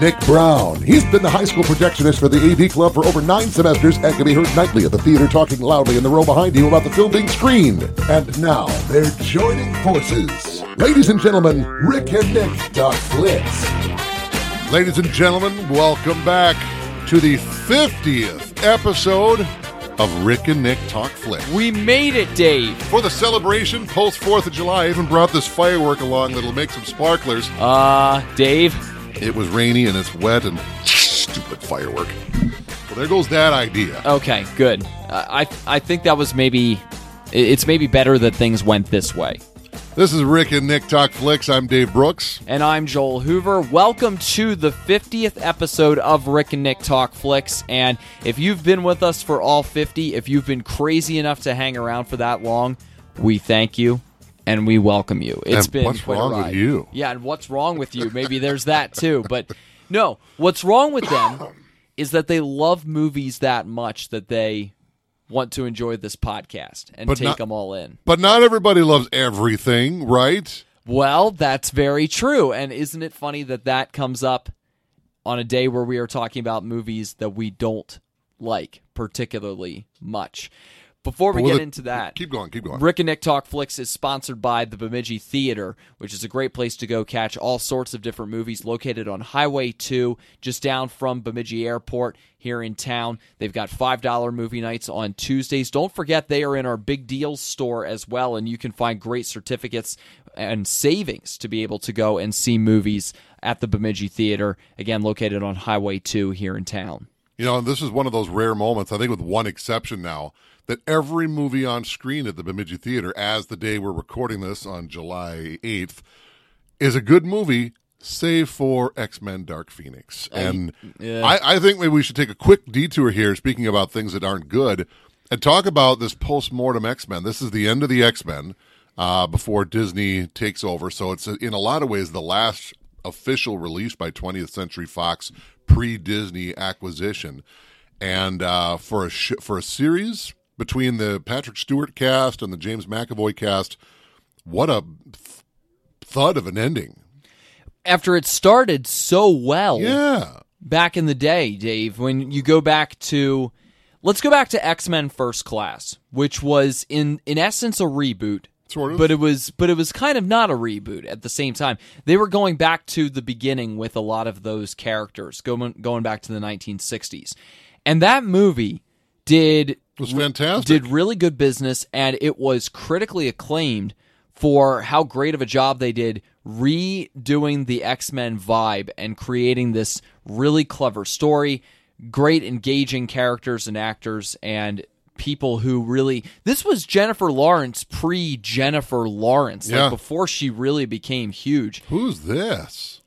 Nick Brown. He's been the high school projectionist for the AV Club for over nine semesters and can be heard nightly at the theater talking loudly in the row behind you about the film being screened. And now they're joining forces. Ladies and gentlemen, Rick and Nick Talk Flicks. Ladies and gentlemen, welcome back to the 50th episode of Rick and Nick Talk Flick. We made it, Dave. For the celebration post 4th of July, I even brought this firework along that'll make some sparklers. Uh, Dave. It was rainy and it's wet and stupid firework. Well, there goes that idea. Okay, good. Uh, I I think that was maybe it's maybe better that things went this way. This is Rick and Nick Talk Flicks. I'm Dave Brooks. And I'm Joel Hoover. Welcome to the 50th episode of Rick and Nick Talk Flicks. And if you've been with us for all 50, if you've been crazy enough to hang around for that long, we thank you and we welcome you. It's And been what's wrong with you? Yeah, and what's wrong with you? Maybe there's that too. But no, what's wrong with them is that they love movies that much that they want to enjoy this podcast and But take not- them all in. But not everybody loves everything, right? Well, that's very true. And isn't it funny that that comes up on a day where we are talking about movies that we don't like particularly much? Before we Well, get the- into that, Keep going, keep going. Rick and Nick Talk Flicks is sponsored by the Bemidji Theater, which is a great place to go catch all sorts of different movies located on Highway 2, just down from Bemidji Airport here in town. They've got $5 movie nights on Tuesdays. Don't forget they are in our Big Deals store as well, and you can find great certificates and savings to be able to go and see movies at the Bemidji Theater, again, located on Highway 2 here in town. You know, this is one of those rare moments, I think with one exception now, that every movie on screen at the Bemidji Theater, as the day we're recording this on July 8th, is a good movie, save for X Men Dark Phoenix. And I, I think maybe we should take a quick detour here, speaking about things that aren't good, and talk about this post mortem X Men. This is the end of the X Men uh, before Disney takes over. So it's, in a lot of ways, the last official release by 20th Century Fox pre Disney acquisition. And uh, for a sh- for a series between the Patrick Stewart cast and the James McAvoy cast, what a th- thud of an ending! After it started so well, Yeah, back in the day, Dave, when you go back to let's go back to X-Men First Class, which was in in essence a reboot. Sort of. But it was but it was kind of not a reboot at the same time. They were going back to the beginning with a lot of those characters, going going back to the 1960s. And that movie did it was fantastic. did really good business and it was critically acclaimed for how great of a job they did redoing the X-Men vibe and creating this really clever story, great engaging characters and actors and people who really this was Jennifer Lawrence pre Jennifer Lawrence Yeah. like before she really became huge. Who's this?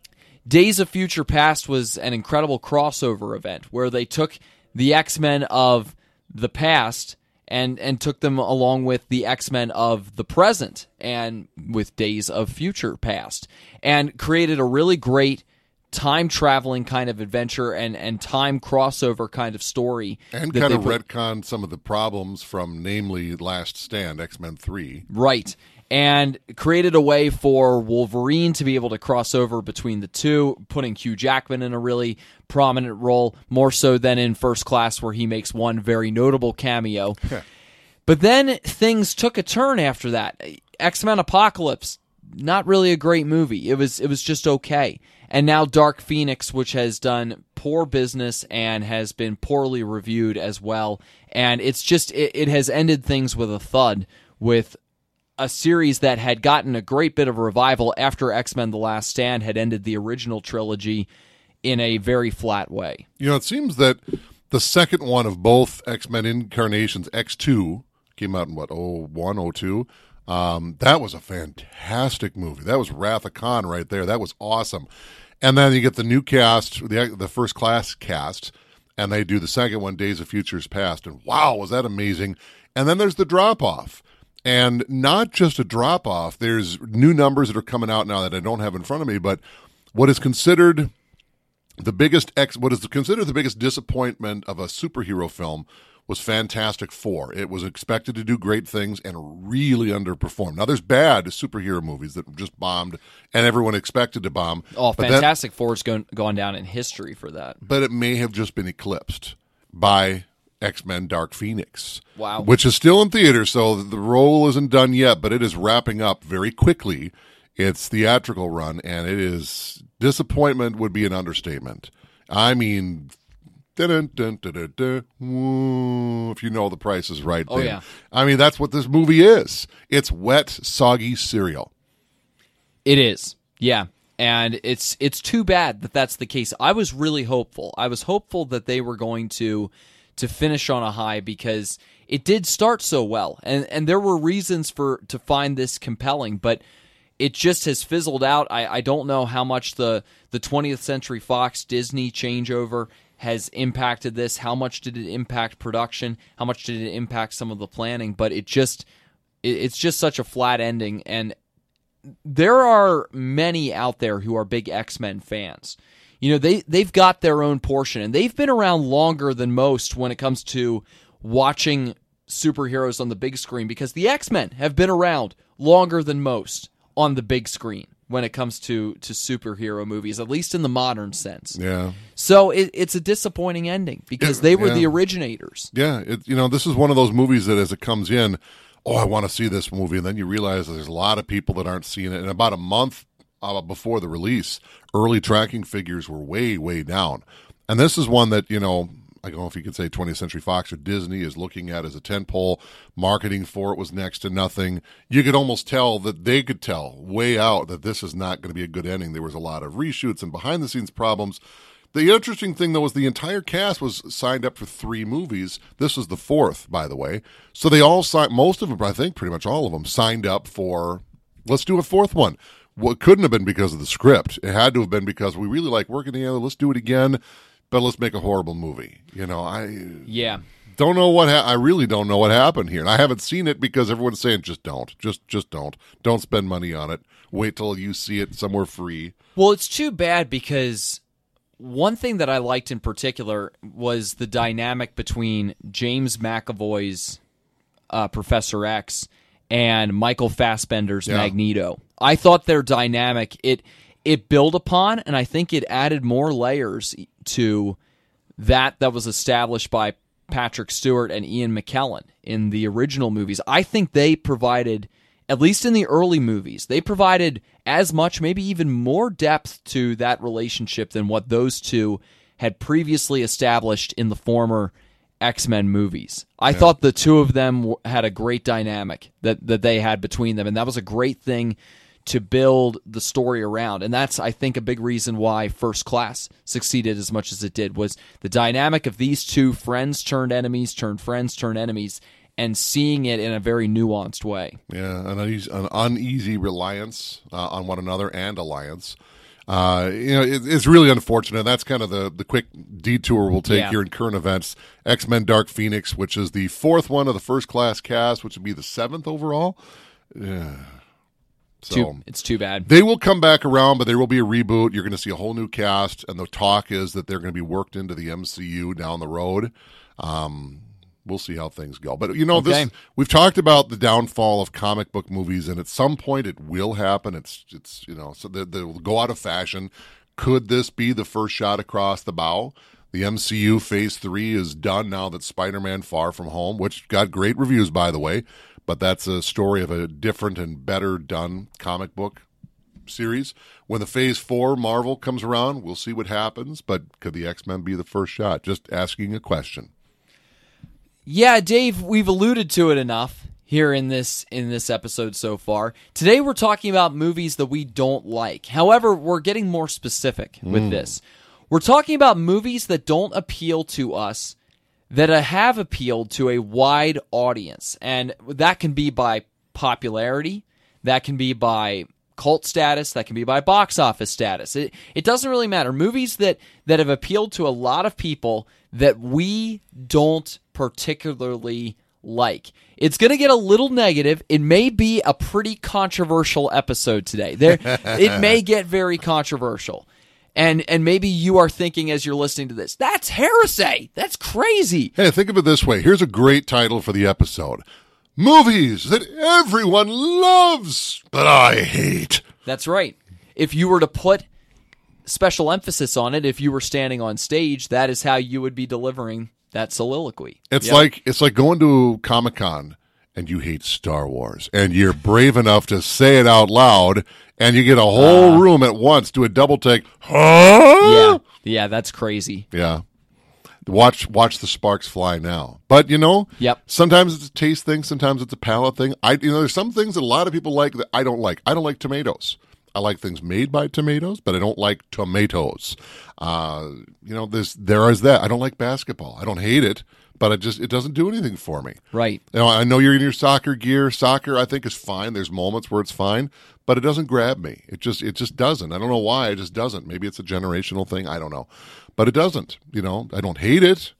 Days of Future Past was an incredible crossover event where they took the X Men of the past and and took them along with the X Men of the present and with Days of Future Past and created a really great time traveling kind of adventure and and time crossover kind of story And that kind of put- retcon some of the problems from, namely, Last Stand, X Men Three. Right. And created a way for Wolverine to be able to cross over between the two, putting Hugh Jackman in a really prominent role, more so than in First Class, where he makes one very notable cameo. but then things took a turn after that. X Men Apocalypse, not really a great movie. It was it was just okay. And now Dark Phoenix, which has done poor business and has been poorly reviewed as well. And it's just it, it has ended things with a thud with a series that had gotten a great bit of revival after X Men The Last Stand had ended the original trilogy in a very flat way. You know, it seems that the second one of both X Men incarnations, X two, came out in what, oh one, oh two. Um, that was a fantastic movie. That was Wrath of Khan right there. That was awesome. And then you get the new cast, the the first class cast, and they do the second one, Days of Futures Past, and wow, was that amazing! And then there's the drop off. and not just a drop off. There's new numbers that are coming out now that I don't have in front of me, but what is considered the biggest ex, what is considered the biggest disappointment of a superhero film was Fantastic Four. It was expected to do great things and really underperformed. Now, there's bad superhero movies that just bombed and everyone expected to bomb. Oh, Fantastic Four's gone gone down in history for that. But it may have just been eclipsed by X Men Dark Phoenix. Wow. Which is still in theater, so the role isn't done yet, but it is wrapping up very quickly. Its theatrical run, and it is disappointment would be an understatement. I mean, dun, dun, dun, if you know the price is right. Oh, yeah. I mean, that's what this movie is. It's wet, soggy cereal. It is. Yeah. And it's it's too bad that that's the case. I was really hopeful. I was hopeful that they were going to to finish on a high because it did start so well. And and there were reasons for to find this compelling, but it just has fizzled out. I, I don't know how much the the 20th Century Fox Disney changeover has impacted this. How much did it impact production? How much did it impact some of the planning? But it just it, it's just such a flat ending and there are many out there who are big X-Men fans. You know, they they've got their own portion and they've been around longer than most when it comes to watching superheroes on the big screen because the X-Men have been around longer than most on the big screen when it comes to to superhero movies, at least in the modern sense. Yeah. So it, it's a disappointing ending because Yeah, they were yeah. the originators. Yeah, it, you know, this is one of those movies that as it comes in, oh, I want to see this movie, and then you realize there's a lot of people that aren't seeing it. And about a month uh, before the release, early tracking figures were way, way down. And this is one that you know, I don't know if you could say 20th Century Fox or Disney is looking at as a tentpole. Marketing for it was next to nothing. You could almost tell that they could tell way out that this is not going to be a good ending. There was a lot of reshoots and behind the scenes problems. The interesting thing, though, was the entire cast was signed up for three movies. This was the fourth, by the way. So they all signed, most of them, I think pretty much all of them, signed up for, let's do a fourth one. Well, couldn't have been because of the script. It had to have been because we really like working together. Let's do it again, but let's make a horrible movie. You know, I Yeah. don't know what ha- I really don't know what happened here. And I haven't seen it because everyone's saying just don't, just just don't, don't spend money on it. Wait till you see it somewhere free. Well, it's too bad because one thing that I liked in particular was the dynamic between James McAvoy's uh, Professor X and Michael Fassbender's Yeah. Magneto. I thought their dynamic it it built upon, and I think it added more layers to that that was established by Patrick Stewart and Ian McKellen in the original movies. I think they provided, at least in the early movies, they provided as much, maybe even more depth to that relationship than what those two had previously established in the former X Men movies. I thought the two of them had a great dynamic that, that they had between them, and that was a great thing to build the story around. And that's, I think, a big reason why First Class succeeded as much as it did was the dynamic of these two friends turned enemies, turned friends, turned enemies, and seeing it in a very nuanced way. Yeah, an uneasy, an uneasy reliance uh, on one another and alliance. Uh, you know, it, it's really unfortunate. That's kind of the, the quick detour we'll take Yeah. here in current events. X Men Dark Phoenix, which is the fourth one of the first class cast, which would be the seventh overall. Yeah. So Too, it's too bad. they will come back around, but there will be a reboot. You're going to see a whole new cast, and the talk is that they're going to be worked into the MCU down the road. Um, we'll see how things go. But you know, Okay. this we've talked about the downfall of comic book movies, and at some point it will happen. It's it's you know, so they, they'll go out of fashion. Could this be the first shot across the bow? The MCU Phase Three is done now that Spider-Man: Far From Home, which got great reviews by the way, but that's a story of a different and better done comic book series. When the Phase Four Marvel comes around, we'll see what happens. But could the X Men be the first shot? Just asking a question. Yeah, Dave, we've alluded to it enough here in this in this episode so far. Today we're talking about movies that we don't like. However, we're getting more specific with mm. this. We're talking about movies that don't appeal to us that have appealed to a wide audience. And that can be by popularity, that can be by cult status, that can be by box office status. It it doesn't really matter. Movies that that have appealed to a lot of people that we don't particularly like. It's going to get a little negative. It may be a pretty controversial episode today. There, it may get very controversial. And and maybe you are thinking as you're listening to this, that's heresy. That's crazy. Hey, think of it this way. Here's a great title for the episode. Movies that everyone loves, but I hate. That's right. If you were to put special emphasis on it, if you were standing on stage, that is how you would be delivering that soliloquy. It's Yep. like it's like going to Comic Con and you hate Star Wars, and you're brave enough to say it out loud, and you get a whole uh-huh. room at once do a double take. Huh? yeah, yeah, that's crazy. Yeah. Watch watch the sparks fly now. But you know, Yep. sometimes it's a taste thing, sometimes it's a palate thing. I you know, there's some things that a lot of people like that I don't like. I don't like tomatoes. I like things made by tomatoes, but I don't like tomatoes. Uh, you know, there's there is that. I don't like basketball. I don't hate it, but it just it doesn't do anything for me. Right. You know, I know you're in your soccer gear. Soccer, I think, is fine. There's moments where it's fine, but it doesn't grab me. It just, it just doesn't. I don't know why. It just doesn't. Maybe it's a generational thing. I don't know, but it doesn't. You know, I don't hate it.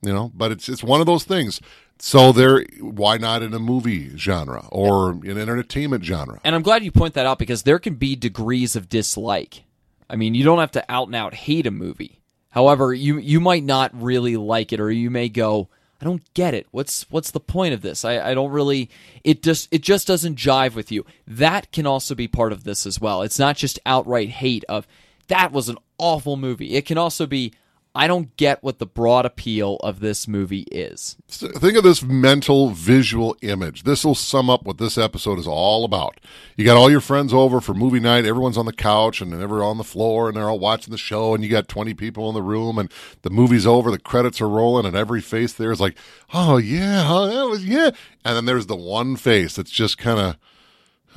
You know, but it's it's one of those things. So there, why not in a movie genre or an entertainment genre? And I'm glad you point that out because there can be degrees of dislike. I mean, you don't have to out and out hate a movie. However, you you might not really like it, or you may go, I don't get it. What's what's the point of this? I, I don't really it just it just doesn't jive with you. That can also be part of this as well. It's not just outright hate of that was an awful movie. It can also be I don't get what the broad appeal of this movie is. Think of this mental visual image. This will sum up what this episode is all about. You got all your friends over for movie night. Everyone's on the couch and they're on the floor and they're all watching the show. And you got 20 people in the room and the movie's over. The credits are rolling and every face there is like, oh, yeah, huh, that was, yeah. And then there's the one face that's just kind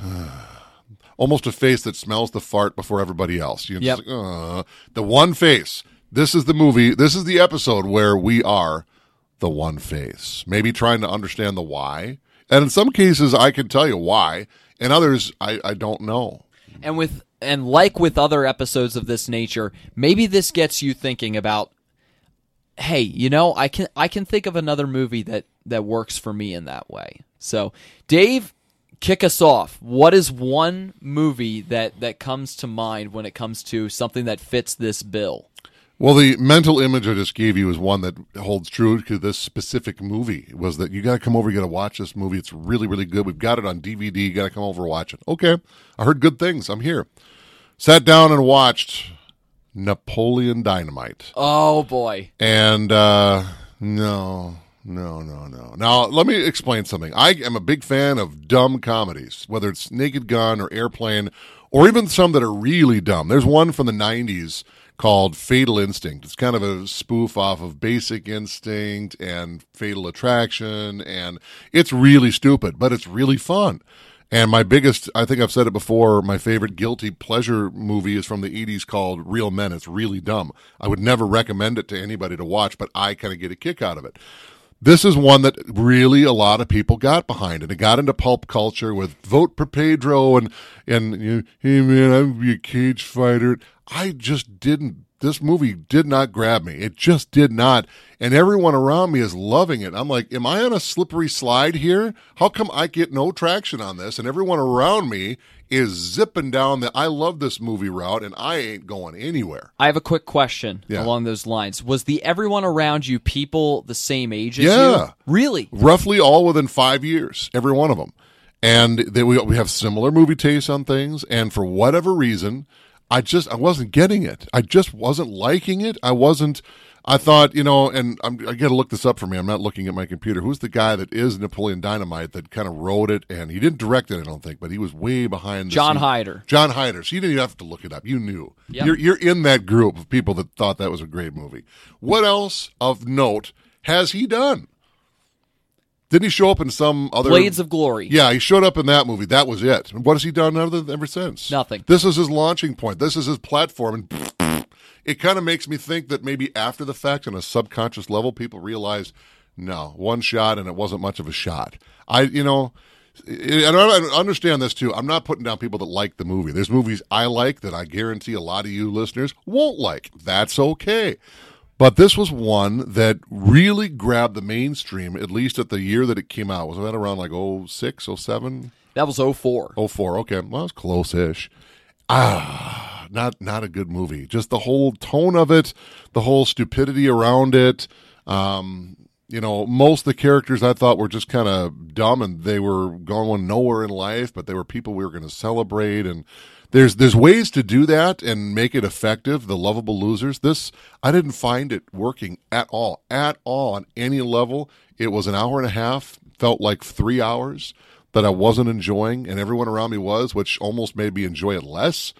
of almost a face that smells the fart before everybody else. You Yep. just, uh, the one face. This is the movie. This is the episode where we are the one face. Maybe trying to understand the why. And in some cases, I can tell you why. In others, I, I don't know. And with and like with other episodes of this nature, maybe this gets you thinking about hey, you know, I can I can think of another movie that that works for me in that way. So, Dave, kick us off. What is one movie that that comes to mind when it comes to something that fits this bill? Well, the mental image I just gave you is one that holds true to this specific movie. Was that you got to come over, you got to watch this movie. It's really, really good. We've got it on DVD. You got to come over and watch it. Okay, I heard good things. I'm here. Sat down and watched Napoleon Dynamite. Oh boy. And uh, no, no, no, no. Now, let me explain something. I am a big fan of dumb comedies, whether it's Naked Gun or Airplane, or even some that are really dumb. There's one from the 90s called Fatal Instinct. It's kind of a spoof off of Basic Instinct and Fatal Attraction, and it's really stupid, but it's really fun. And my biggest, I think I've said it before, my favorite guilty pleasure movie is from the 80s called Real Men. It's really dumb. I would never recommend it to anybody to watch, but I kind of get a kick out of it. This is one that really a lot of people got behind, and it got into pulp culture with "Vote for Pedro" and and you know, hey man, I'm a cage fighter. I just didn't. This movie did not grab me. It just did not, and everyone around me is loving it. I'm like, am I on a slippery slide here? How come I get no traction on this, and everyone around me is zipping down the "I love this movie" route, and I ain't going anywhere. I have a quick question Yeah. along those lines. Was the everyone around you people the same age as Yeah. you? Really? roughly all within five years, every one of them. And they, we, we have similar movie tastes on things. And for whatever reason, I just I wasn't getting it. I just wasn't liking it. I wasn't. I thought, you know, and I'm, I got to look this up for me. I'm not looking at my computer. Who's the guy that is Napoleon Dynamite that kind of wrote it? And he didn't direct it, I don't think, but he was way behind. The John scene. Heder. Jon Heder. So you didn't even have to look it up. You knew. Yep. You're you're in that group of people that thought that was a great movie. What else of note has he done? Didn't he show up in some other Blades of Glory. Yeah, he showed up in that movie. That was it. What has he done other ever since? Nothing. This is his launching point. This is his platform, and it kind of makes me think that maybe after the fact, on a subconscious level, people realize, no, one shot and it wasn't much of a shot. I, you know, and I understand this too. I'm not putting down people that like the movie. There's movies I like that I guarantee a lot of you listeners won't like. That's okay. But this was one that really grabbed the mainstream, at least at the year that it came out. Was that around like 06, 07? That was 04. 04, okay. Well, it was close-ish. Ah, not not a good movie. Just the whole tone of it, the whole stupidity around it. Um, you know, most of the characters I thought were just kind of dumb and they were going nowhere in life, but they were people we were going to celebrate. And there's there's ways to do that and make it effective. The lovable losers. This I didn't find it working at all, at all on any level. It was an hour and a half. Felt like three hours that I wasn't enjoying, and everyone around me was, which almost made me enjoy it less.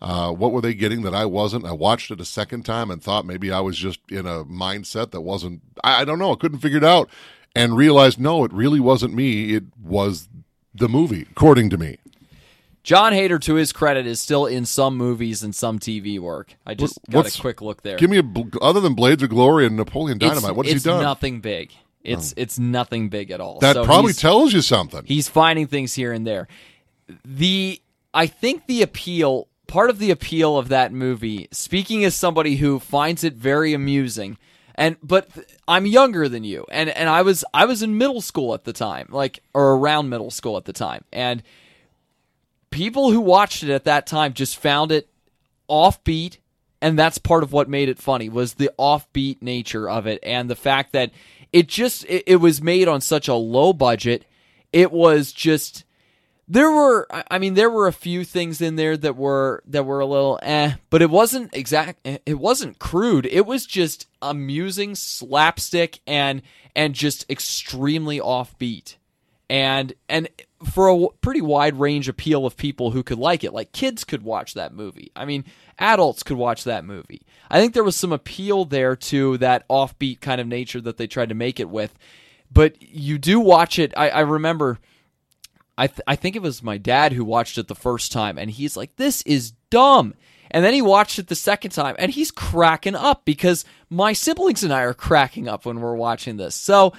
Uh, what were they getting that I wasn't? I watched it a second time and thought maybe I was just in a mindset that wasn't, I, I don't know, I couldn't figure it out and realized no, it really wasn't me. It was the movie, according to me. Jon Heder, to his credit, is still in some movies and some TV work. I just got What's- a quick look there. Give me a, other than Blades of Glory and Napoleon Dynamite, it's, what has he done? nothing big. It's oh. it's nothing big at all. that So probably tells you something. He's finding things here and there. The I think the appeal, part of the appeal of that movie, speaking as somebody who finds it very amusing, and but I'm younger than you, and and I was I was in middle school at the time, like or around middle school at the time, and people who watched it at that time just found it offbeat and that's part of what made it funny was the offbeat nature of it and the fact that it just it, it was made on such a low budget. It was just there were I- mean there were a few things in there that were that were a little eh but it wasn't exact it wasn't crude. It was just amusing slapstick and and just extremely offbeat. And and for a pretty wide range appeal of people who could like it. Like kids could watch that movie. I mean adults could watch that movie. I think there was some appeal there to that offbeat kind of nature that they tried to make it with. But you do watch it. I, I remember I, th- I think it was my dad who watched it the first time and he's like this is dumb. And then he watched it the second time and he's cracking up because my siblings and i are cracking up when we're watching this. So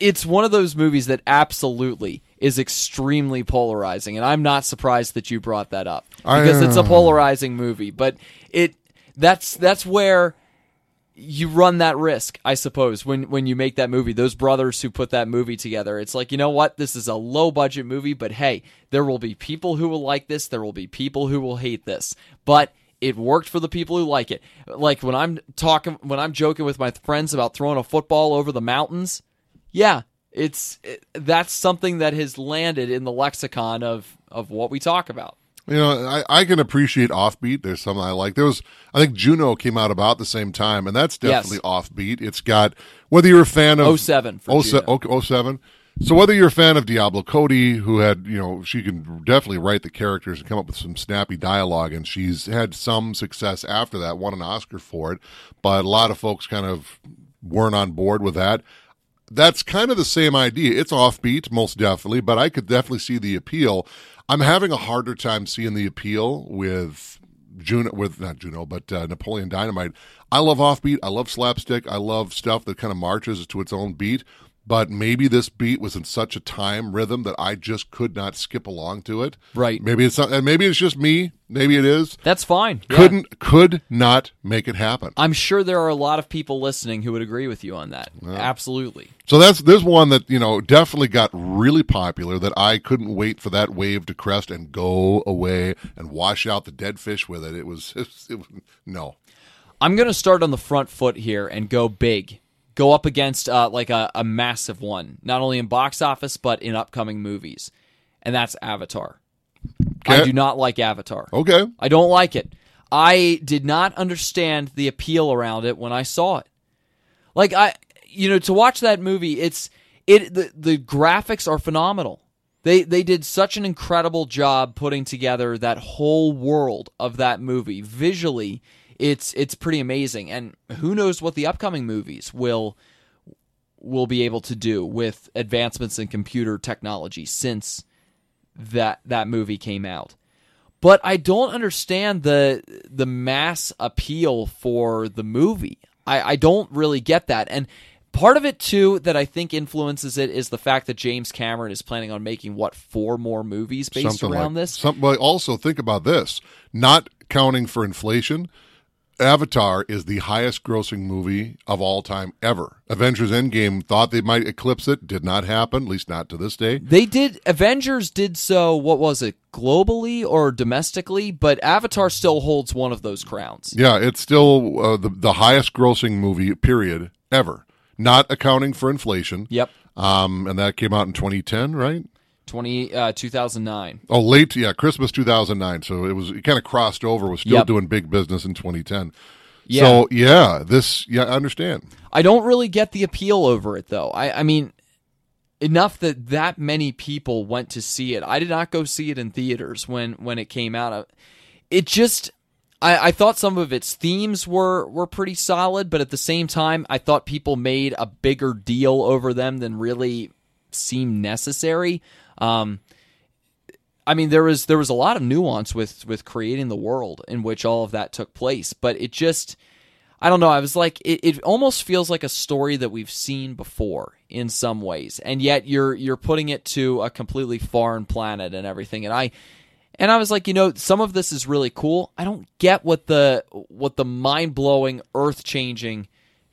it's one of those movies that absolutely is extremely polarizing and i'm not surprised that you brought that up because it's a polarizing movie but it that's that's where you run that risk i suppose when when you make that movie. Those brothers who put that movie together it's like you know what? This is a low budget movie but hey there will be people who will like this there will be people who will hate this but it worked for the people who like it. Like when i'm talking when i'm joking with my friends about throwing a football over the mountains yeah, it's it, that's something that has landed in the lexicon of of what we talk about. You know, I, I can appreciate offbeat. There's something I like. There was, I think Juno came out about the same time, and that's Yes. definitely offbeat. It's got whether you're a fan of 07 for oh, se- Juno. okay, 07. So whether you're a fan of Diablo Cody, who had you know she can definitely write the characters and come up with some snappy dialogue, and she's had some success after that, won an Oscar for it, but a lot of folks kind of weren't on board with that that's kind of the same idea. It's offbeat, most definitely, but I could definitely see the appeal. I'm having a harder time seeing the appeal with Juno, with not Juno, but uh, Napoleon Dynamite. I love offbeat. I love slapstick. I love stuff that kind of marches to its own beat. But maybe this beat was in such a time rhythm that I just could not skip along to it. Right. Maybe it's not, and maybe it's just me. Maybe it is. That's fine. Couldn't could not make it happen. I'm sure there are a lot of people listening who would agree with you on that. Absolutely. So that's there's one that you know definitely got really popular that I couldn't wait for that wave to crest and go away and wash out the dead fish with it. It was, it was, it was no. I'm going to start on the front foot here and go big. Go up against uh, like a, a massive one, not only in box office but in upcoming movies, and that's Avatar. I do not like Avatar. Okay, I don't like it. I did not understand the appeal around it when I saw it. Like I you know, to watch that movie, it's it the, the graphics are phenomenal. They they did such an incredible job putting together that whole world of that movie. Visually, it's it's pretty amazing. And who knows what the upcoming movies will will be able to do with advancements in computer technology since that that movie came out but I don't understand the the mass appeal for the movie. I, I don't really get that. And part of it too that I think influences it is the fact that James Cameron is planning on making what four more movies based something around like this. Some, but also think about this: not counting for inflation. Avatar is the highest grossing movie of all time ever. Avengers Endgame thought they might eclipse it, did not happen, at least not to this day. They did Avengers did so what was it, globally or domestically, but Avatar still holds one of those crowns. Yeah, it's still uh, the the highest grossing movie period ever, not accounting for inflation. Yep. Um, and that came out in 2010, right? 20 uh, 2009. Oh, late, yeah, Christmas 2009. So it was it kind of crossed over. Was still Yep. doing big business in 2010. Yeah. So yeah, this yeah, I understand. I don't really get the appeal over it though. I, I mean, enough that that many people went to see it. I did not go see it in theaters when when it came out. It just. I, I thought some of its themes were, were pretty solid, but at the same time, I thought people made a bigger deal over them than really seemed necessary. Um, I mean, there was there was a lot of nuance with with creating the world in which all of that took place, but it just I don't know. I was like, it, it almost feels like a story that we've seen before in some ways, and yet you're you're putting it to a completely foreign planet and everything. And I and I was like, you know, some of this is really cool. I don't get what the what the mind blowing, earth changing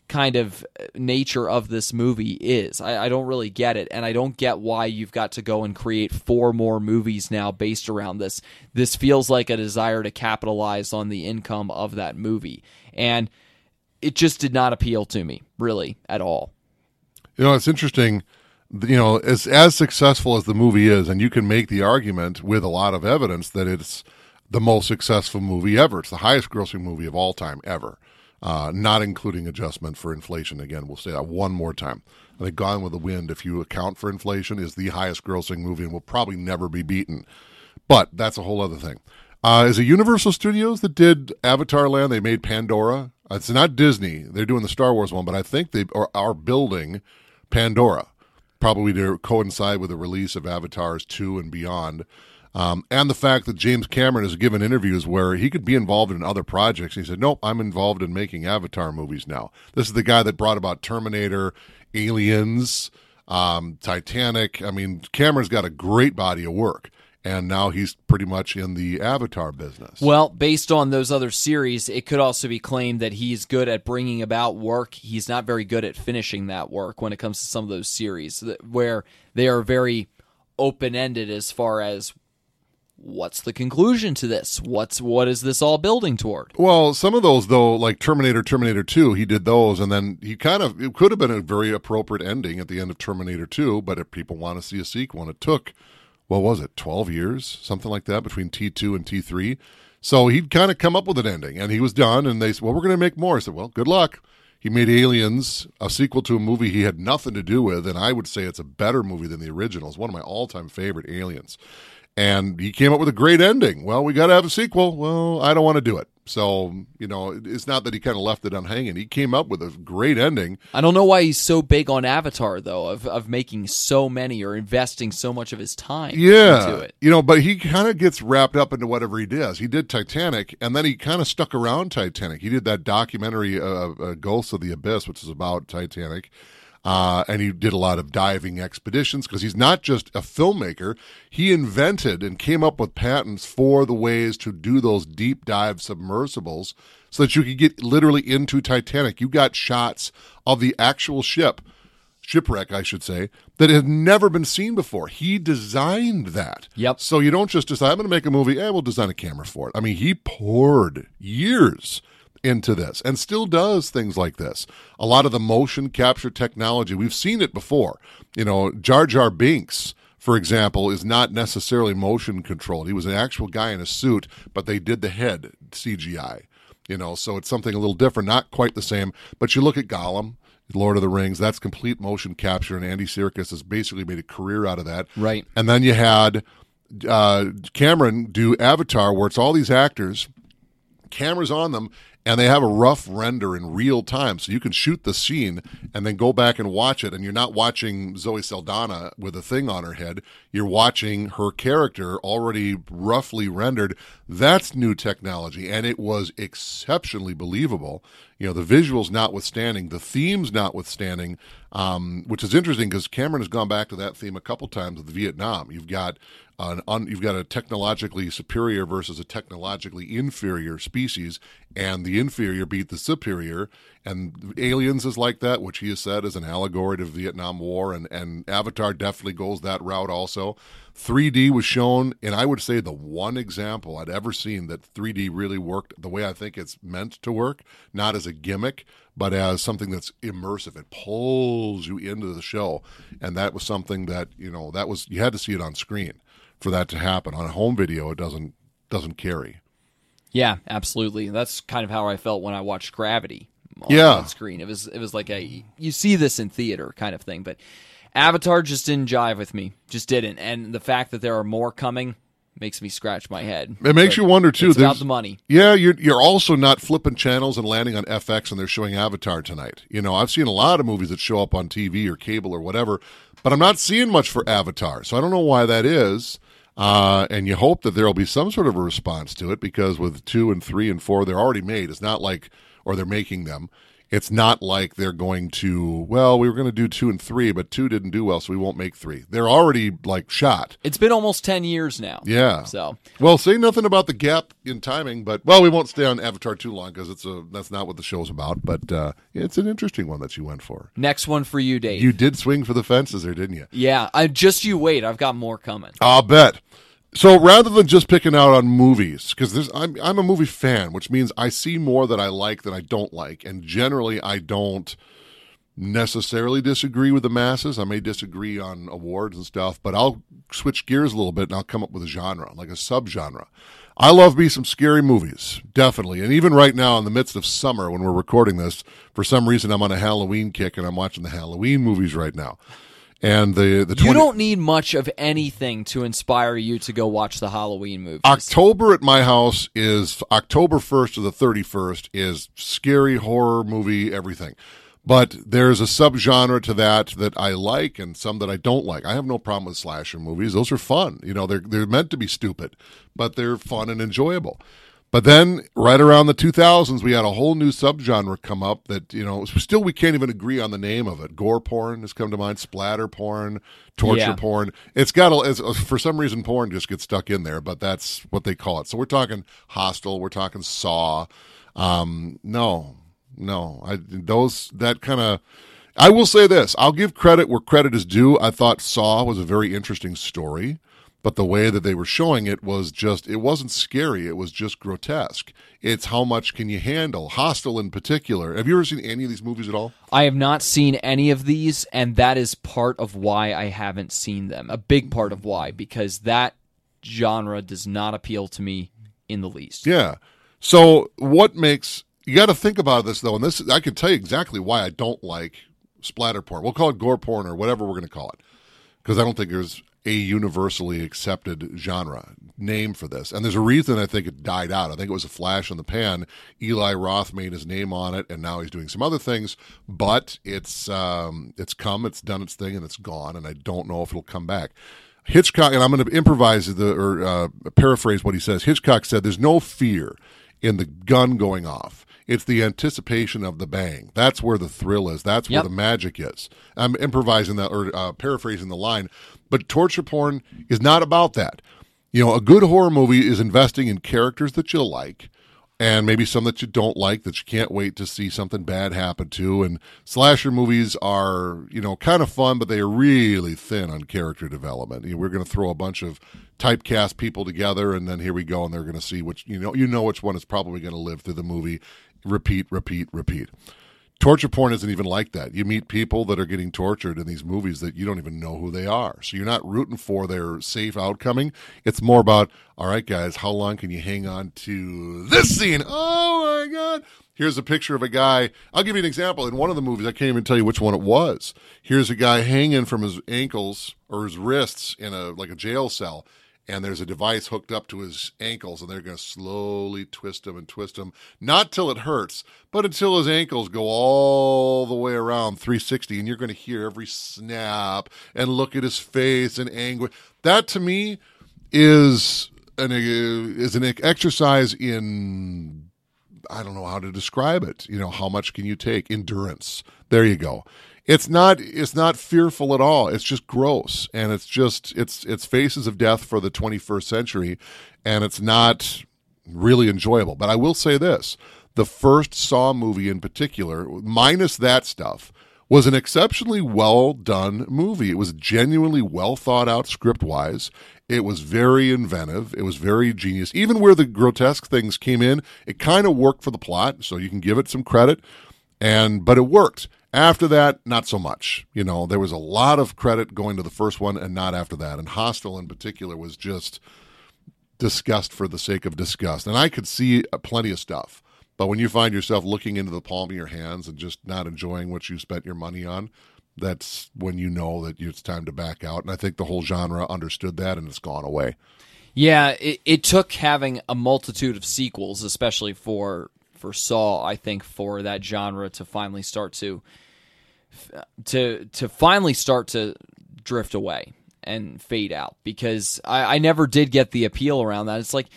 kind of uh, nature of this movie is. I, I don't really get it, and I don't get why you've got to go and create four more movies now based around this. This feels like a desire to capitalize on the income of that movie, and it just did not appeal to me really at all. You know, it's interesting. You know, as as successful as the movie is, and you can make the argument with a lot of evidence that it's the most successful movie ever. It's the highest grossing movie of all time ever, uh, not including adjustment for inflation. Again, we'll say that one more time. I think Gone with the Wind, if you account for inflation, is the highest grossing movie and will probably never be beaten. But that's a whole other thing. Uh, is it Universal Studios that did Avatar Land? They made Pandora. It's not Disney. They're doing the Star Wars one, but I think they are, are building Pandora, probably to coincide with the release of Avatars 2 and beyond. Um, and the fact that James Cameron has given interviews where he could be involved in other projects. He said, Nope, I'm involved in making Avatar movies now. This is the guy that brought about Terminator, Aliens, um, Titanic. I mean, Cameron's got a great body of work. And now he's pretty much in the Avatar business. Well, based on those other series, it could also be claimed that he's good at bringing about work. He's not very good at finishing that work when it comes to some of those series, where they are very open ended as far as what's the conclusion to this? What's what is this all building toward? Well, some of those though, like Terminator, Terminator Two, he did those, and then he kind of it could have been a very appropriate ending at the end of Terminator Two, but if people want to see a sequel, and it took, what was it, twelve years, something like that, between T two and T three. So he'd kind of come up with an ending, and he was done. And they said, "Well, we're going to make more." I said, "Well, good luck." He made Aliens, a sequel to a movie he had nothing to do with, and I would say it's a better movie than the original. It's one of my all-time favorite Aliens. And he came up with a great ending. Well, we got to have a sequel. Well, I don't want to do it. So, you know, it's not that he kind of left it on hanging. He came up with a great ending. I don't know why he's so big on Avatar though, of of making so many or investing so much of his time Yeah. into it. You know, but he kind of gets wrapped up into whatever he does. He did Titanic, and then he kind of stuck around Titanic. He did that documentary, uh, uh, Ghosts of the Abyss, which is about Titanic. Uh, and he did a lot of diving expeditions because he's not just a filmmaker. He invented and came up with patents for the ways to do those deep dive submersibles so that you could get literally into Titanic. You got shots of the actual ship shipwreck, I should say, that had never been seen before. He designed that. Yep. So you don't just decide, I'm going to make a movie, eh, we'll design a camera for it. I mean, he poured years into this and still does things like this. A lot of the motion capture technology, we've seen it before. You know, Jar Jar Binks. For example, is not necessarily motion controlled. He was an actual guy in a suit, but they did the head CGI. You know, so it's something a little different, not quite the same. But you look at Gollum, Lord of the Rings, that's complete motion capture, and Andy Serkis has basically made a career out of that. Right. And then you had uh, Cameron do Avatar, where it's all these actors, cameras on them, and they have a rough render in real time. So you can shoot the scene and then go back and watch it. And you're not watching Zoe Saldana with a thing on her head. You're watching her character already roughly rendered. That's new technology. And it was exceptionally believable. You know, the visuals notwithstanding, the themes notwithstanding, um, which is interesting because Cameron has gone back to that theme a couple times with Vietnam. You've got an un, you've got a technologically superior versus a technologically inferior species, and the inferior beat the superior. And Aliens is like that, which he has said is an allegory to Vietnam War, and and Avatar definitely goes that route also. 3D was shown, and I would say the one example I'd ever seen that 3D really worked the way I think it's meant to work, not as a gimmick, but as something that's immersive. It pulls you into the show, and that was something that you know that was you had to see it on screen for that to happen. On a home video, it doesn't doesn't carry. Yeah, absolutely. That's kind of how I felt when I watched Gravity. On, Yeah. on screen. It was it was like a you see this in theater kind of thing, but Avatar just didn't jive with me. Just didn't. And the fact that there are more coming makes me scratch my head. It makes But you wonder too. It's about the money. Yeah, you're you're also not flipping channels and landing on FX and they're showing Avatar tonight. You know, I've seen a lot of movies that show up on TV or cable or whatever, but I'm not seeing much for Avatar. So I don't know why that is. Uh, and you hope that there will be some sort of a response to it because with two and three and four, they're already made. It's not like, or they're making them. It's not like they're going to, well, we were going to do two and three, but two didn't do well, so we won't make three. They're already like shot. It's been almost 10 years now. Yeah. So, Well, say nothing about the gap in timing, but well, we won't stay on Avatar too long because it's a that's not what the show's about. But uh, it's an interesting one that you went for. next one for you, Dave. You did swing for the fences there, didn't you? yeah, I just you wait. I've got more coming. I'll bet. So rather than just picking out on movies, because I'm I'm a movie fan, which means I see more that I like than I don't like, and generally I don't necessarily disagree with the masses. I may disagree on awards and stuff, but I'll switch gears a little bit and I'll come up with a genre, like a subgenre. I love me some scary movies, definitely. And even right now, in the midst of summer, when we're recording this, for some reason I'm on a Halloween kick and I'm watching the Halloween movies right now. And the the 20- You don't need much of anything to inspire you to go watch the Halloween movie. October at my house is October 1st to the 31st is scary horror movie everything. But there's a subgenre to that that I like and some that I don't like. I have no problem with slasher movies. Those are fun. You know, they're they're meant to be stupid, but they're fun and enjoyable. But then right around the 2000s we had a whole new subgenre come up that, you know, still we can't even agree on the name of it. Gore porn has come to mind, splatter porn, torture Yeah. porn. It's got a, it's, for some reason porn just gets stuck in there, but that's what they call it. So we're talking Hostel, we're talking Saw. Um, no, no, I those that kind of. I will say this: I'll give credit where credit is due. I thought Saw was a very interesting story, but the way that they were showing it was just it wasn't scary. It was just grotesque. It's how much can you handle? Hostel in particular. Have you ever seen any of these movies at all? I have not seen any of these, and that is part of why I haven't seen them. A big part of why, because that genre does not appeal to me in the least. Yeah. So what makes you got to think about this though, and this I can tell you exactly why I don't like splatter porn. We'll call it gore porn or whatever we're going to call it, because I don't think there's a universally accepted genre name for this. And there's a reason I think it died out. I think it was a flash in the pan. Eli Roth made his name on it, and now he's doing some other things. But it's um, it's come, it's done its thing, and it's gone. And I don't know if it'll come back. Hitchcock, and I'm going to improvise the or uh, paraphrase what he says. Hitchcock said, "There's no fear in the gun going off. It's the anticipation of the bang. That's where the thrill is. That's where Yep. the magic is." I'm improvising that or uh, paraphrasing the line, but torture porn is not about that. You know, a good horror movie is investing in characters that you like and maybe some that you don't like that you can't wait to see something bad happen to. And slasher movies are, you know, kind of fun, but they are really thin on character development. You know, we're going to throw a bunch of typecast people together, and then here we go, and they're going to see which you know you know which one is probably going to live through the movie. Repeat, repeat, repeat. Torture porn isn't even like that. You meet people that are getting tortured in these movies that you don't even know who they are. So you're not rooting for their safe outcoming. It's more about, all right, guys, how long can you hang on to this scene? Oh my God. Here's a picture of a guy. I'll give you an example. In one of the movies, I can't even tell you which one it was. Here's a guy hanging from his ankles or his wrists in a like a jail cell and there's a device hooked up to his ankles, and they're going to slowly twist him and twist him, not till it hurts, but until his ankles go all the way around 360, and you're going to hear every snap and look at his face and anguish. That to me is an is an exercise in I don't know how to describe it. You know, how much can you take? Endurance. There you go. It's not it's not fearful at all. It's just gross, and it's just it's it's faces of death for the 21st century, and it's not really enjoyable. But I will say this: the first Saw movie in particular, minus that stuff, was an exceptionally well done movie. It was genuinely well thought out script wise. It was very inventive. It was very genius. Even where the grotesque things came in, it kind of worked for the plot, so you can give it some credit. And but it worked. After that, not so much. You know, there was a lot of credit going to the first one and not after that. And Hostel in particular was just disgust for the sake of disgust. And I could see plenty of stuff. But when you find yourself looking into the palm of your hands and just not enjoying what you spent your money on, that's when you know that it's time to back out. And I think the whole genre understood that and it's gone away. Yeah, it, it took having a multitude of sequels, especially for for Saw, I think, for that genre to finally start to to to finally start to drift away and fade out because I, I never did get the appeal around that. It's like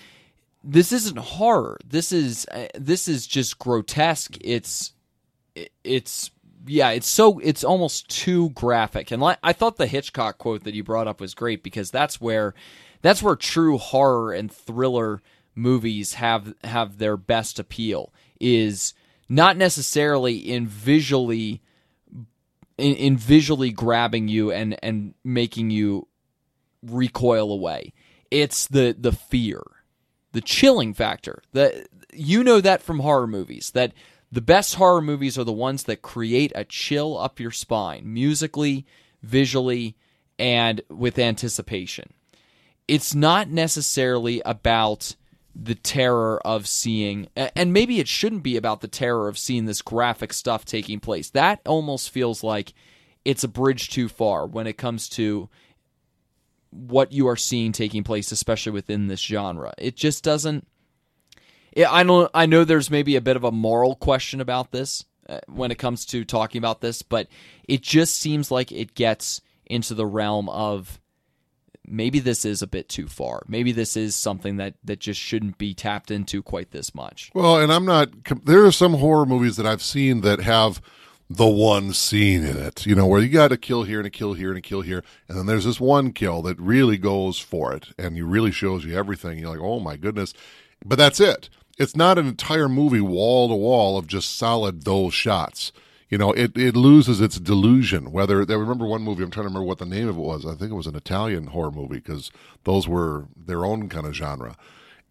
this isn't horror. This is uh, this is just grotesque. It's it's yeah, it's so it's almost too graphic. And I thought the Hitchcock quote that you brought up was great because that's where that's where true horror and thriller movies have have their best appeal is not necessarily in visually in, in visually grabbing you and and making you recoil away. It's the the fear, the chilling factor. That you know that from horror movies that the best horror movies are the ones that create a chill up your spine, musically, visually, and with anticipation. It's not necessarily about the terror of seeing, and maybe it shouldn't be about the terror of seeing this graphic stuff taking place. That almost feels like it's a bridge too far when it comes to what you are seeing taking place, especially within this genre. It just doesn't. I know. I know there's maybe a bit of a moral question about this uh, when it comes to talking about this, but it just seems like it gets into the realm of maybe this is a bit too far. Maybe this is something that that just shouldn't be tapped into quite this much. Well, and I'm not. There are some horror movies that I've seen that have the one scene in it, you know, where you got a kill here and a kill here and a kill here, and then there's this one kill that really goes for it, and he really shows you everything. You're like, oh my goodness, but that's it. It's not an entire movie wall to wall of just solid those shots you know, it, it loses its delusion. Whether I remember one movie, I'm trying to remember what the name of it was. I think it was an Italian horror movie because those were their own kind of genre.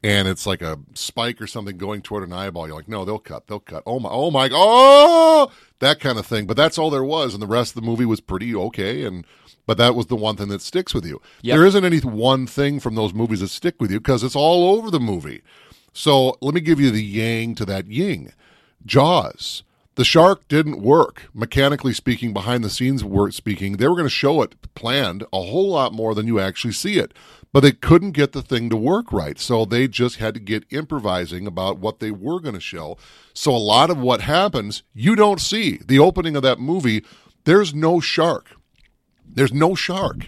And it's like a spike or something going toward an eyeball. You're like, no, they'll cut, they'll cut. Oh my, oh my, oh, that kind of thing. But that's all there was, and the rest of the movie was pretty okay. And but that was the one thing that sticks with you. Yep. There isn't any one thing from those movies that stick with you because it's all over the movie. So let me give you the yang to that ying. Jaws the shark didn't work. Mechanically speaking behind the scenes work speaking. They were going to show it planned a whole lot more than you actually see it. But they couldn't get the thing to work right so they just had to get improvising about what they were going to show. So a lot of what happens you don't see. The opening of that movie there's no shark. There's no shark.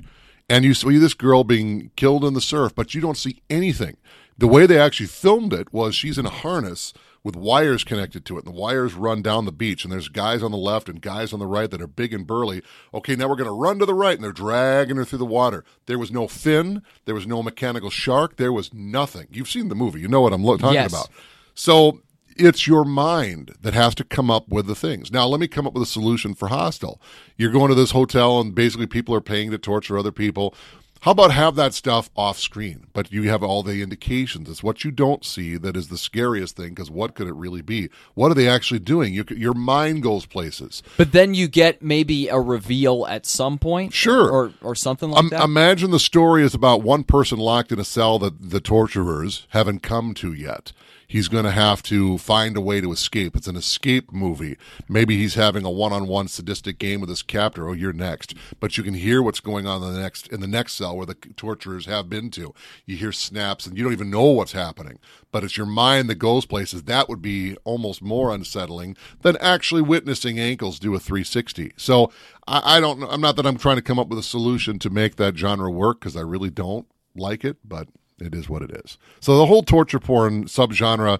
And you see this girl being killed in the surf but you don't see anything. The way they actually filmed it was she's in a harness with wires connected to it. And the wires run down the beach, and there's guys on the left and guys on the right that are big and burly. Okay, now we're going to run to the right, and they're dragging her through the water. There was no fin, there was no mechanical shark, there was nothing. You've seen the movie, you know what I'm talking yes. about. So it's your mind that has to come up with the things. Now, let me come up with a solution for Hostel. You're going to this hotel, and basically people are paying to torture other people. How about have that stuff off screen, but you have all the indications? It's what you don't see that is the scariest thing because what could it really be? What are they actually doing? You, your mind goes places. But then you get maybe a reveal at some point, sure, or or something like um, that. Imagine the story is about one person locked in a cell that the torturers haven't come to yet he's going to have to find a way to escape. It's an escape movie. Maybe he's having a one-on-one sadistic game with his captor. Oh, you're next. But you can hear what's going on in the next in the next cell where the torturers have been to. You hear snaps and you don't even know what's happening. But it's your mind that goes places. That would be almost more unsettling than actually witnessing ankles do a 360. So I, I don't. I'm not that I'm trying to come up with a solution to make that genre work because I really don't like it, but it is what it is. So the whole torture porn subgenre,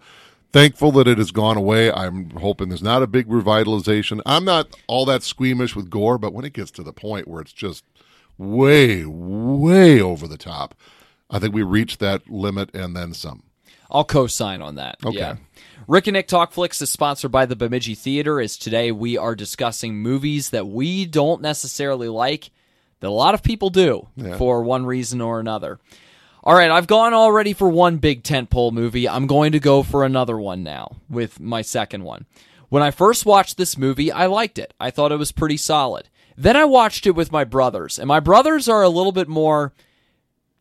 thankful that it has gone away. I'm hoping there's not a big revitalization. I'm not all that squeamish with gore, but when it gets to the point where it's just way, way over the top, I think we reached that limit and then some. I'll co-sign on that. Okay. Yeah. Rick and Nick Talk Flicks is sponsored by the Bemidji Theater. As today we are discussing movies that we don't necessarily like, that a lot of people do Yeah. for one reason or another. All right, I've gone already for one big tentpole movie. I'm going to go for another one now with my second one. When I first watched this movie, I liked it. I thought it was pretty solid. Then I watched it with my brothers, and my brothers are a little bit more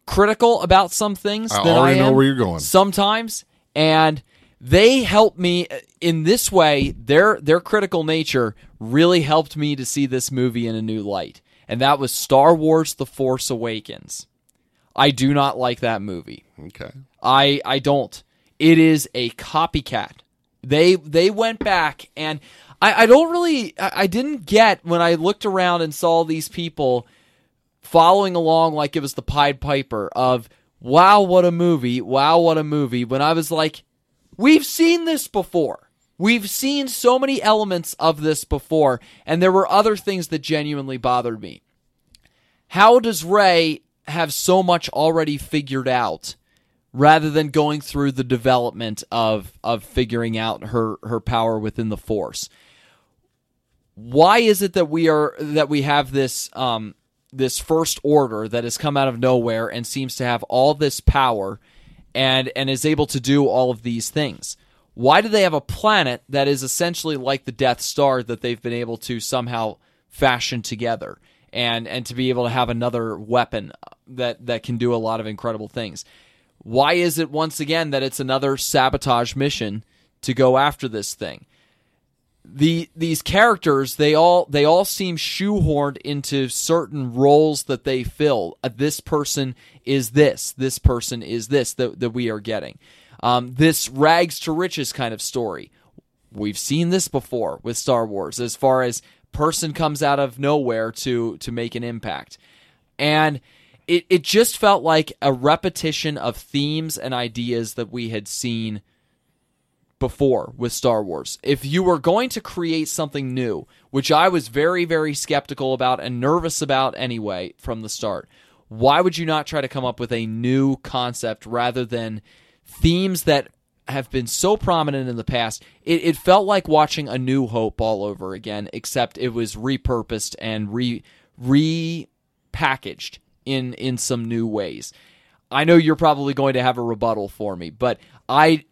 critical about some things I than already I know where you're going. sometimes and they help me in this way their their critical nature really helped me to see this movie in a new light and that was Star Wars The Force Awakens I do not like that movie Okay. I I don't. It is a copycat. They they went back and I, I don't really I, I didn't get when I looked around and saw these people following along like it was the Pied Piper of wow what a movie, wow what a movie when I was like we've seen this before. We've seen so many elements of this before and there were other things that genuinely bothered me. How does Rey have so much already figured out rather than going through the development of of figuring out her her power within the force. Why is it that we are that we have this um this first order that has come out of nowhere and seems to have all this power and and is able to do all of these things? Why do they have a planet that is essentially like the death star that they've been able to somehow fashion together and and to be able to have another weapon that that can do a lot of incredible things. Why is it once again that it's another sabotage mission to go after this thing? The these characters they all they all seem shoehorned into certain roles that they fill. Uh, this person is this this person is this that, that we are getting. Um, this rags to riches kind of story. We've seen this before with star wars as far as person comes out of nowhere to to make an impact and it, it just felt like a repetition of themes and ideas that we had seen before with Star Wars. If you were going to create something new, which I was very, very skeptical about and nervous about anyway from the start, why would you not try to come up with a new concept rather than themes that have been so prominent in the past? It, it felt like watching A New Hope all over again, except it was repurposed and re repackaged in in some new ways. I know you're probably going to have a rebuttal for me, but I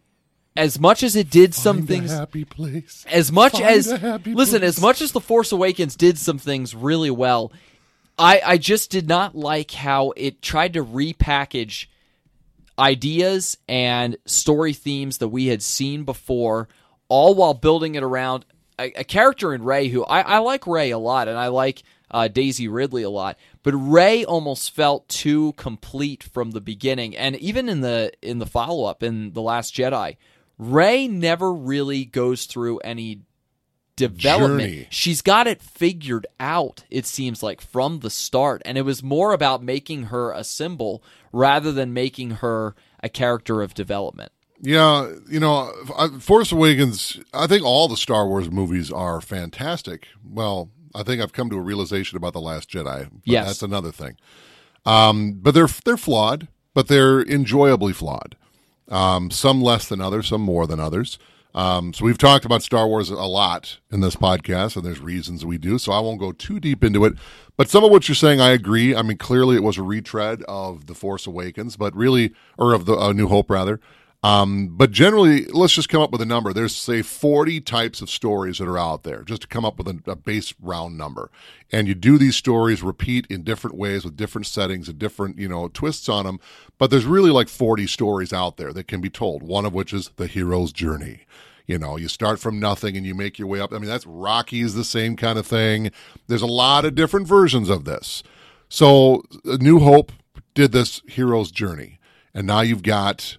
as much as it did some things happy place. as much Find as listen place. as much as the force awakens did some things really well i i just did not like how it tried to repackage ideas and story themes that we had seen before all while building it around a, a character in Rey who I, I like Rey a lot and i like uh, daisy ridley a lot but Rey almost felt too complete from the beginning and even in the in the follow-up in the last jedi Rey never really goes through any development Journey. she's got it figured out it seems like from the start and it was more about making her a symbol rather than making her a character of development Yeah, you know, Force Awakens. I think all the Star Wars movies are fantastic. Well, I think I've come to a realization about the Last Jedi. But Yes. that's another thing. Um, but they're they're flawed, but they're enjoyably flawed. Um, some less than others, some more than others. Um, so we've talked about Star Wars a lot in this podcast, and there's reasons we do. So I won't go too deep into it. But some of what you're saying, I agree. I mean, clearly it was a retread of the Force Awakens, but really, or of the uh, New Hope rather. Um, but generally, let's just come up with a number. There's say 40 types of stories that are out there, just to come up with a, a base round number. And you do these stories repeat in different ways with different settings and different, you know, twists on them. But there's really like 40 stories out there that can be told. One of which is the hero's journey. You know, you start from nothing and you make your way up. I mean, that's Rocky's the same kind of thing. There's a lot of different versions of this. So, uh, New Hope did this hero's journey. And now you've got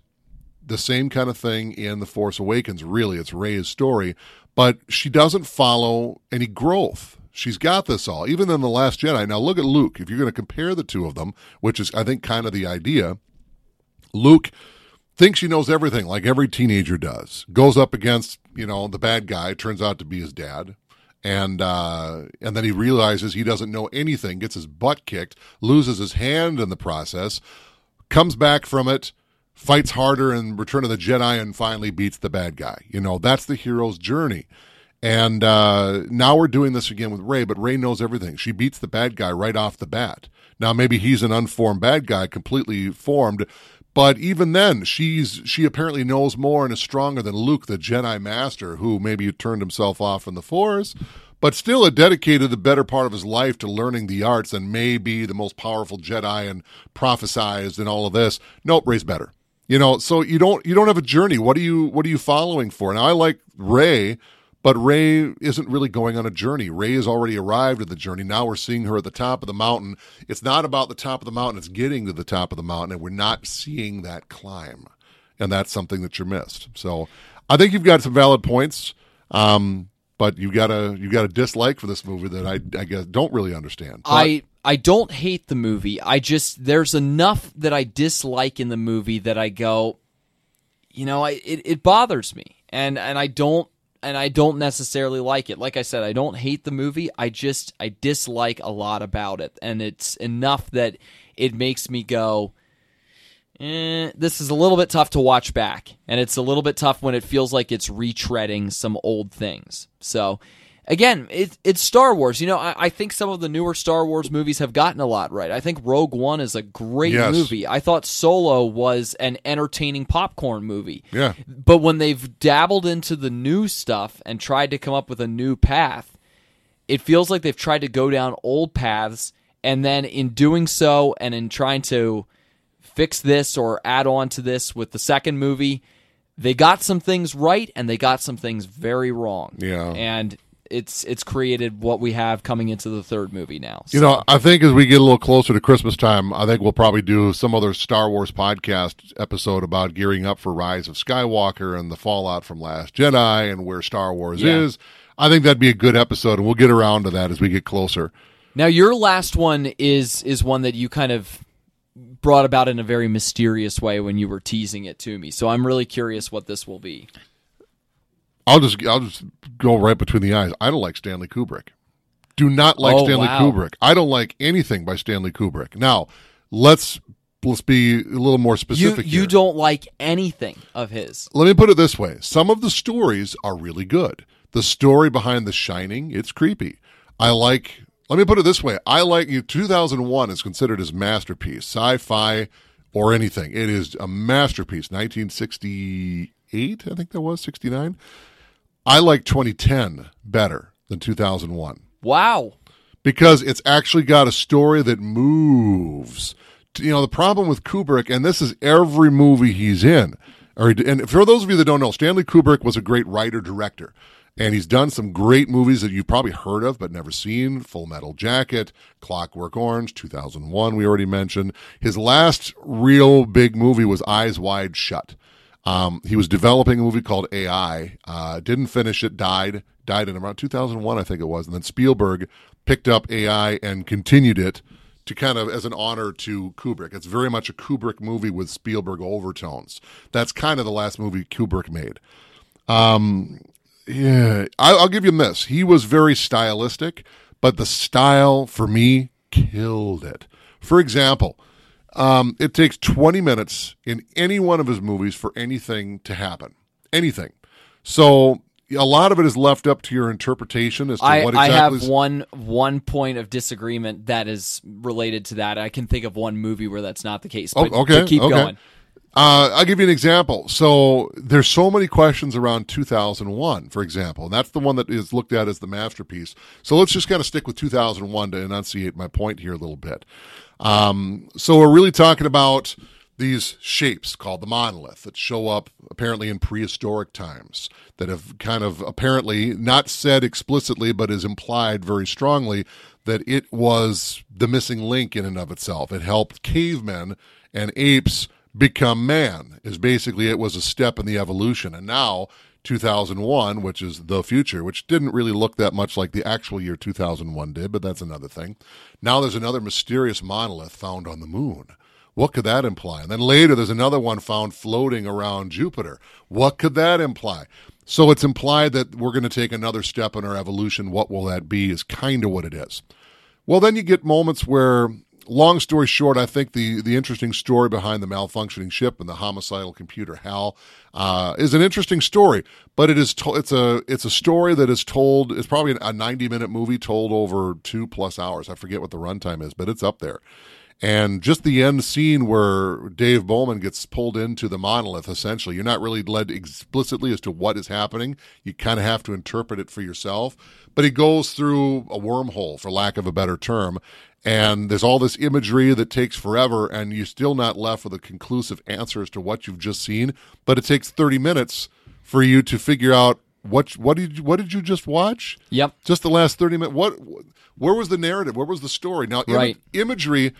the same kind of thing in The Force Awakens. Really, it's Rey's story, but she doesn't follow any growth. She's got this all, even in The Last Jedi. Now, look at Luke. If you're going to compare the two of them, which is, I think, kind of the idea, Luke thinks she knows everything like every teenager does. Goes up against, you know, the bad guy, turns out to be his dad. And uh, and then he realizes he doesn't know anything, gets his butt kicked, loses his hand in the process, comes back from it, fights harder in Return of the Jedi, and finally beats the bad guy. You know, that's the hero's journey. And uh, now we're doing this again with Rey, but Rey knows everything. She beats the bad guy right off the bat. Now maybe he's an unformed bad guy, completely formed, but even then, she's she apparently knows more and is stronger than Luke, the Jedi Master, who maybe turned himself off in the Force, but still had dedicated the better part of his life to learning the arts and may be the most powerful Jedi and prophesized and all of this. Nope, Rey's better. You know, so you don't you don't have a journey. What are you what are you following for? Now I like Rey but Rey isn't really going on a journey. Rey has already arrived at the journey. Now we're seeing her at the top of the mountain. It's not about the top of the mountain, it's getting to the top of the mountain, and we're not seeing that climb. And that's something that you're missed. So I think you've got some valid points. Um, but you got a you got a dislike for this movie that I I guess don't really understand. But, I I don't hate the movie. I just there's enough that I dislike in the movie that I go, you know, I it, it bothers me, and and I don't and I don't necessarily like it. Like I said, I don't hate the movie. I just I dislike a lot about it, and it's enough that it makes me go. Eh, this is a little bit tough to watch back, and it's a little bit tough when it feels like it's retreading some old things. So, again, it, it's Star Wars. You know, I, I, think some of the newer Star Wars movies have gotten a lot right. I think Rogue One is a great yes. movie. I thought Solo was an entertaining popcorn movie. Yeah. But when they've dabbled into the new stuff and tried to come up with a new path, it feels like they've tried to go down old paths. And then in doing so and in trying to fix this or add on to this with the second movie, they got some things right and they got some things very wrong. Yeah. And it's it's created what we have coming into the third movie now. So. You know, I think as we get a little closer to Christmas time, I think we'll probably do some other Star Wars podcast episode about gearing up for Rise of Skywalker and the fallout from Last Jedi and where Star Wars yeah. is. I think that'd be a good episode, and we'll get around to that as we get closer. Now, your last one is is one that you kind of brought about in a very mysterious way when you were teasing it to me. So I'm really curious what this will be. I'll just I'll just go right between the eyes. I don't like Stanley Kubrick. Do not like oh, Stanley wow. Kubrick. I don't like anything by Stanley Kubrick. Now, let's let's be a little more specific. You, you don't like anything of his. Let me put it this way: some of the stories are really good. The story behind The Shining, it's creepy. I like. Let me put it this way: I like you. 2001 is considered his masterpiece, sci-fi or anything. It is a masterpiece. 1968, I think that was 69. I like 2010 better than 2001. Wow. Because it's actually got a story that moves. You know, the problem with Kubrick, and this is every movie he's in, or, and for those of you that don't know, Stanley Kubrick was a great writer director. And he's done some great movies that you've probably heard of but never seen Full Metal Jacket, Clockwork Orange, 2001, we already mentioned. His last real big movie was Eyes Wide Shut. Um, he was developing a movie called AI. Uh, didn't finish it. Died. Died in around 2001, I think it was. And then Spielberg picked up AI and continued it to kind of as an honor to Kubrick. It's very much a Kubrick movie with Spielberg overtones. That's kind of the last movie Kubrick made. Um, yeah, I, I'll give you this. He was very stylistic, but the style for me killed it. For example, um, it takes 20 minutes in any one of his movies for anything to happen. Anything. So a lot of it is left up to your interpretation as to I, what exactly. I have one one point of disagreement that is related to that. I can think of one movie where that's not the case. But oh, okay, keep okay. going. Uh, I'll give you an example. So there's so many questions around 2001, for example, and that's the one that is looked at as the masterpiece. So let's just kind of stick with 2001 to enunciate my point here a little bit. Um, so we're really talking about these shapes called the monolith that show up apparently in prehistoric times that have kind of apparently not said explicitly but is implied very strongly that it was the missing link in and of itself. It helped cavemen and apes become man is basically it was a step in the evolution and now 2001 which is the future which didn't really look that much like the actual year 2001 did but that's another thing now there's another mysterious monolith found on the moon What could that imply? And then later, there's another one found floating around Jupiter. What could that imply? So it's implied that we're going to take another step in our evolution. What will that be? Is kind of what it is. Well, then you get moments where, long story short, I think the the interesting story behind the malfunctioning ship and the homicidal computer HAL uh, is an interesting story. But it is to- it's a it's a story that is told. It's probably a ninety minute movie told over two plus hours. I forget what the runtime is, but it's up there. And just the end scene where Dave Bowman gets pulled into the monolith, essentially, you're not really led explicitly as to what is happening. You kind of have to interpret it for yourself. But he goes through a wormhole, for lack of a better term. And there's all this imagery that takes forever, and you're still not left with a conclusive answer as to what you've just seen. But it takes 30 minutes for you to figure out what what did you, what did you just watch? Yep. Just the last 30 minutes. What where was the narrative? Where was the story? Now, im- Right. imagery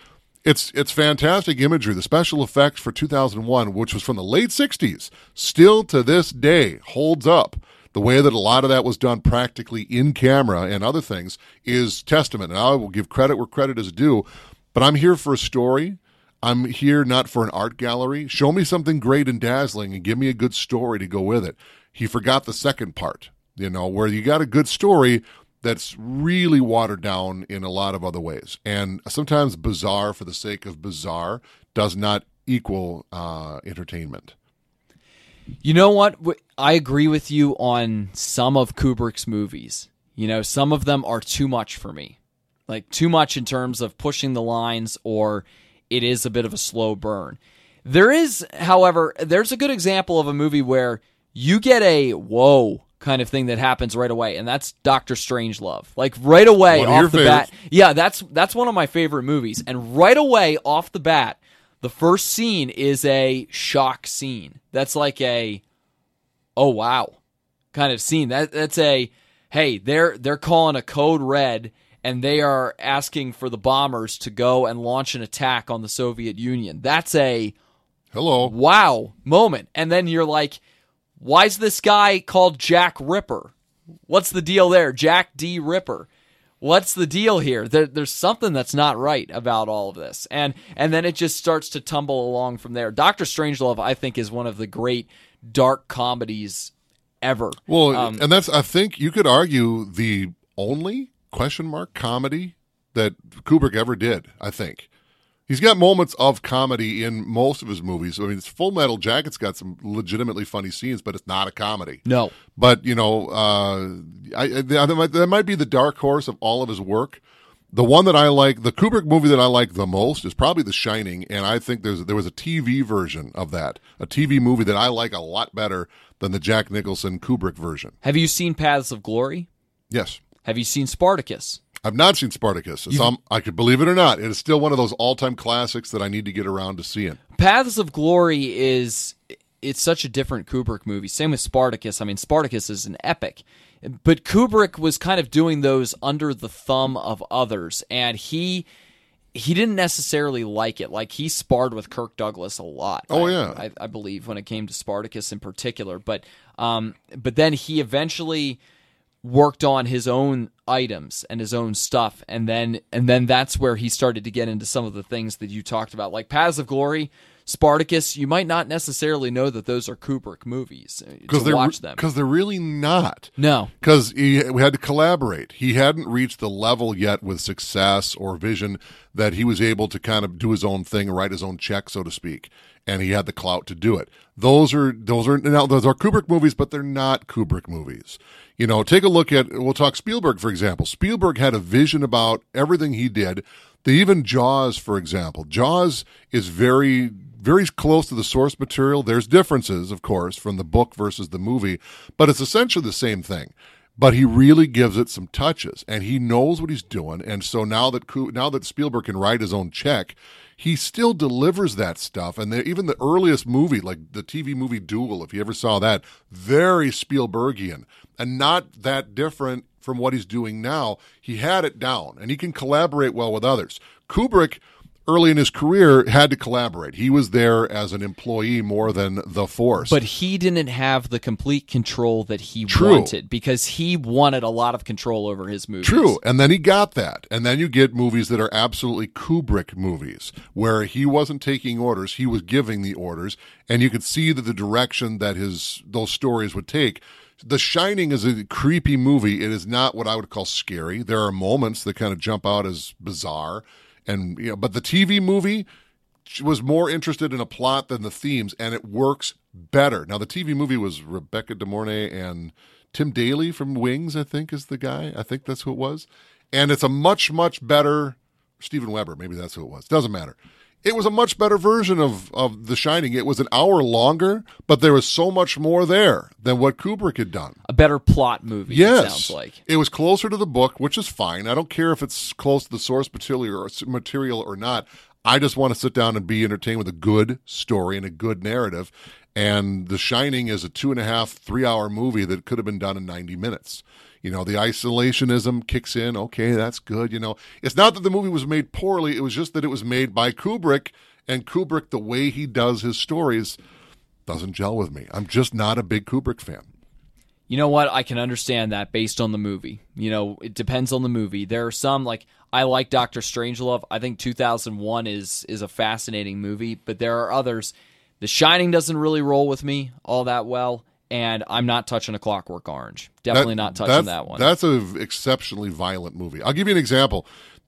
it's it's fantastic imagery. The special effects for 2001, which was from the late 60s, still to this day holds up. The way that a lot of that was done practically in camera and other things is testament. And I will give credit where credit is due. But I'm here for a story. I'm here not for an art gallery. Show me something great and dazzling and give me a good story to go with it. He forgot the second part, you know, where you got a good story that's really watered down in a lot of other ways. And sometimes bizarre for the sake of bizarre does not equal uh, entertainment. You know what? I agree with you on some of Kubrick's movies. You know, some of them are too much for me. Like, too much in terms of pushing the lines, or it is a bit of a slow burn. There is, however, there's a good example of a movie where you get a whoa kind of thing that happens right away, and that's Doctor Strangelove. Like right away One of your off the bat. Yeah, that's that's one of my favorite movies. And right away off the bat, the first scene is a shock scene. That's like a oh wow kind of scene. That that's a hey, they're they're calling a code red and they are asking for the bombers to go and launch an attack on the Soviet Union. That's a Hello. wow moment. And then you're like, why's this guy called Jack Ripper? What's the deal there? Jack D. Ripper. What's the deal here? There, there's something that's not right about all of this, and and then it just starts to tumble along from there. Doctor Strangelove, I think, is one of the great dark comedies ever. Well, Um, and that's I think you could argue the only question mark comedy that Kubrick ever did. I think he's got moments of comedy in most of his movies. I mean, it's Full Metal Jacket's got some legitimately funny scenes, but it's not a comedy. no, But you know, uh, I, I, that, might, that might be the dark horse of all of his work. The one that I like, the Kubrick movie that I like the most, is probably The Shining, and I think there's there was a TV version of that, a TV movie that I like a lot better than the Jack Nicholson Kubrick version. have you seen Paths of Glory? Yes, Have you seen Spartacus? I've not seen Spartacus. It's um, I could believe it or not, it is still one of those all-time classics that I need to get around to seeing. Paths of Glory is it's such a different Kubrick movie. Same with Spartacus. I mean, Spartacus is an epic. But Kubrick was kind of doing those under the thumb of others and he he didn't necessarily like it. Like he sparred with Kirk Douglas a lot. Oh, I- yeah. I, I believe when it came to Spartacus in particular. But um, but then he eventually worked on his own items and his own stuff and then and then that's where he started to get into some of the things that you talked about like paths of glory spartacus you might not necessarily know that those are kubrick movies uh, to they're watch them because they're really not. no because we had to collaborate. He hadn't reached the level yet with success or vision that he was able to kind of do his own thing, write his own check, so to speak, and he had the clout to do it. Those are those are now those are Kubrick movies, but they're not Kubrick movies. You know, take a look at we'll talk Spielberg for example. Spielberg had a vision about everything he did. The even Jaws, for example, Jaws is very very close to the source material. There's differences, of course, from the book versus the movie, but it's essentially the same thing. But he really gives it some touches, and he knows what he's doing. And so now that now that Spielberg can write his own check, he still delivers that stuff. And even the earliest movie, like the TV movie Duel, if you ever saw that, very Spielbergian and not that different from what he's doing now. He had it down, and he can collaborate well with others. Kubrick early in his career had to collaborate. He was there as an employee more than the force. But he didn't have the complete control that he True. wanted because he wanted a lot of control over his movies. True. And then he got that. And then you get movies that are absolutely Kubrick movies where he wasn't taking orders, he was giving the orders, and you could see that the direction that his those stories would take. The Shining is a creepy movie. It is not what I would call scary. There are moments that kind of jump out as bizarre and you know, but the TV movie was more interested in a plot than the themes and it works better. Now the TV movie was Rebecca De Mornay and Tim Daly from Wings, I think is the guy. I think that's who it was. And it's a much, much better Steven Weber, maybe that's who it was. Doesn't matter. It was a much better version of, of The Shining. It was an hour longer, but there was so much more there than what Kubrick had done. A better plot movie, Yes, it sounds like. it was closer to the book, which is fine. I don't care if it's close to the source material or material or not. I just want to sit down and be entertained with a good story and a good narrative. And The Shining is a two and a half, three hour movie that could have been done in 90 minutes. You know, the isolationism kicks in. Okay, that's good. You know, it's not that the movie was made poorly, it was just that it was made by Kubrick. And Kubrick, the way he does his stories, doesn't gel with me. I'm just not a big Kubrick fan. You know what? I can understand that based on the movie. You know, it depends on the movie. There are some like I like Doctor Strangelove. I think 2001 is is a fascinating movie, but there are others. The Shining doesn't really roll with me all that well, and I'm not touching a Clockwork Orange. Definitely not touching that one. That's an exceptionally violent movie. I'll give you an example.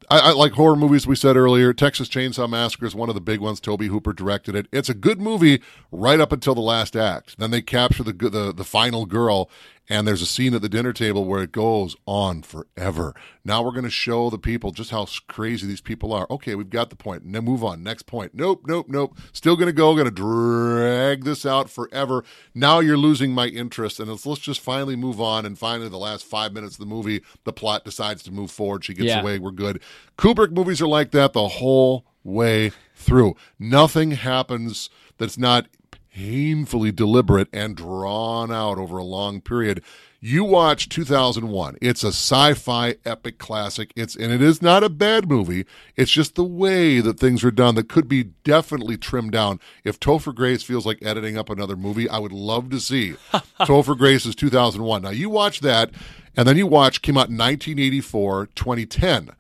I, I like horror movies. We said earlier, Texas Chainsaw Massacre is one of the big ones. Tobe Hooper directed it. It's a good movie right up until the last act. Then they capture the the, the final girl, and there's a scene at the dinner table where it goes on forever. Now we're going to show the people just how crazy these people are. Okay, we've got the point. Now move on. Next point. Nope, nope, nope. Still going to go. Going to drag this out forever. Now you're losing my interest, and let's, let's just finally move on. And finally, the last five minutes of the movie, the plot decides to move forward. She gets Yeah. away. We're good. Kubrick movies are like that the whole way through. Nothing happens that's not painfully deliberate and drawn out over a long period. You watch 2001. It's a sci-fi epic classic. It's and it is not a bad movie. It's just the way that things are done that could be definitely trimmed down. If Topher Grace feels like editing up another movie, I would love to see Topher Grace's 2001. Now you watch that, and then you watch came out in 1984, 2010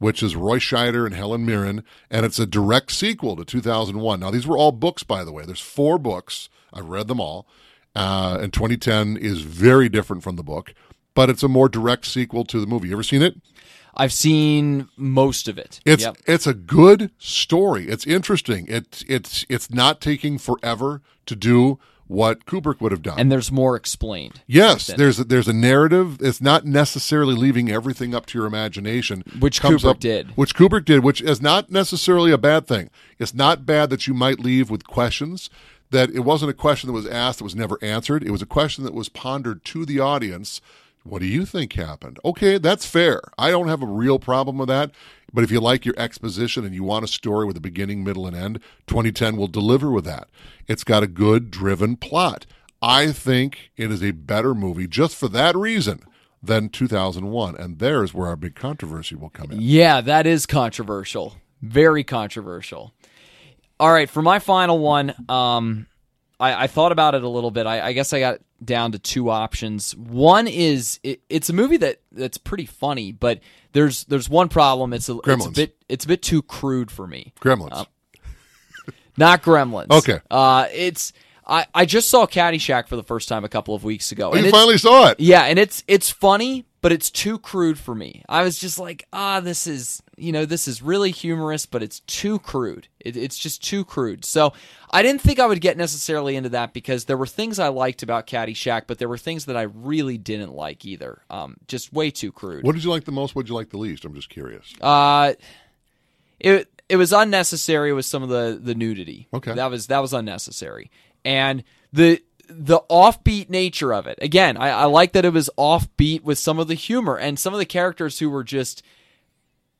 which is Roy Scheider and Helen Mirren, and it's a direct sequel to 2001. Now, these were all books, by the way. There's four books. I've read them all. Uh, and 2010 is very different from the book, but it's a more direct sequel to the movie. You ever seen it? I've seen most of it. It's Yep. it's a good story. It's interesting. It's it's it's not taking forever to do what Kubrick would have done. and there's more explained. Yes, there's a, there's a narrative. It's not necessarily leaving everything up to your imagination, Which Kubrick up- did. Which Kubrick did, which is not necessarily a bad thing. It's not bad that you might leave with questions. That it wasn't a question that was asked that was never answered. It was a question that was pondered to the audience. What do you think happened? Okay, that's fair. I don't have a real problem with that. But if you like your exposition and you want a story with a beginning, middle, and end, 2010 will deliver with that. It's got a good, driven plot. I think it is a better movie just for that reason than 2001. And there's where our big controversy will come in. Yeah, that is controversial. Very controversial. All right, for my final one, um, I, I thought about it a little bit. I, I guess I got down to two options. One is it, it's a movie that that's pretty funny, but there's there's one problem. It's a, it's a bit it's a bit too crude for me. Gremlins. Not Gremlins. Okay. Uh, it's I, I just saw Caddyshack for the first time a couple of weeks ago. oh, and you finally saw it. Yeah, and it's it's funny, but it's too crude for me. I was just like, ah, this is you know this is really humorous, but it's too crude. It, it's just too crude. So I didn't think I would get necessarily into that because there were things I liked about Caddyshack, but there were things that I really didn't like either. Um, just way too crude. What did you like the most? What did you like the least? I'm just curious. Uh, it it was unnecessary with some of the the nudity. Okay. that was that was unnecessary, and the the offbeat nature of it. Again, I, I like that it was offbeat with some of the humor and some of the characters who were just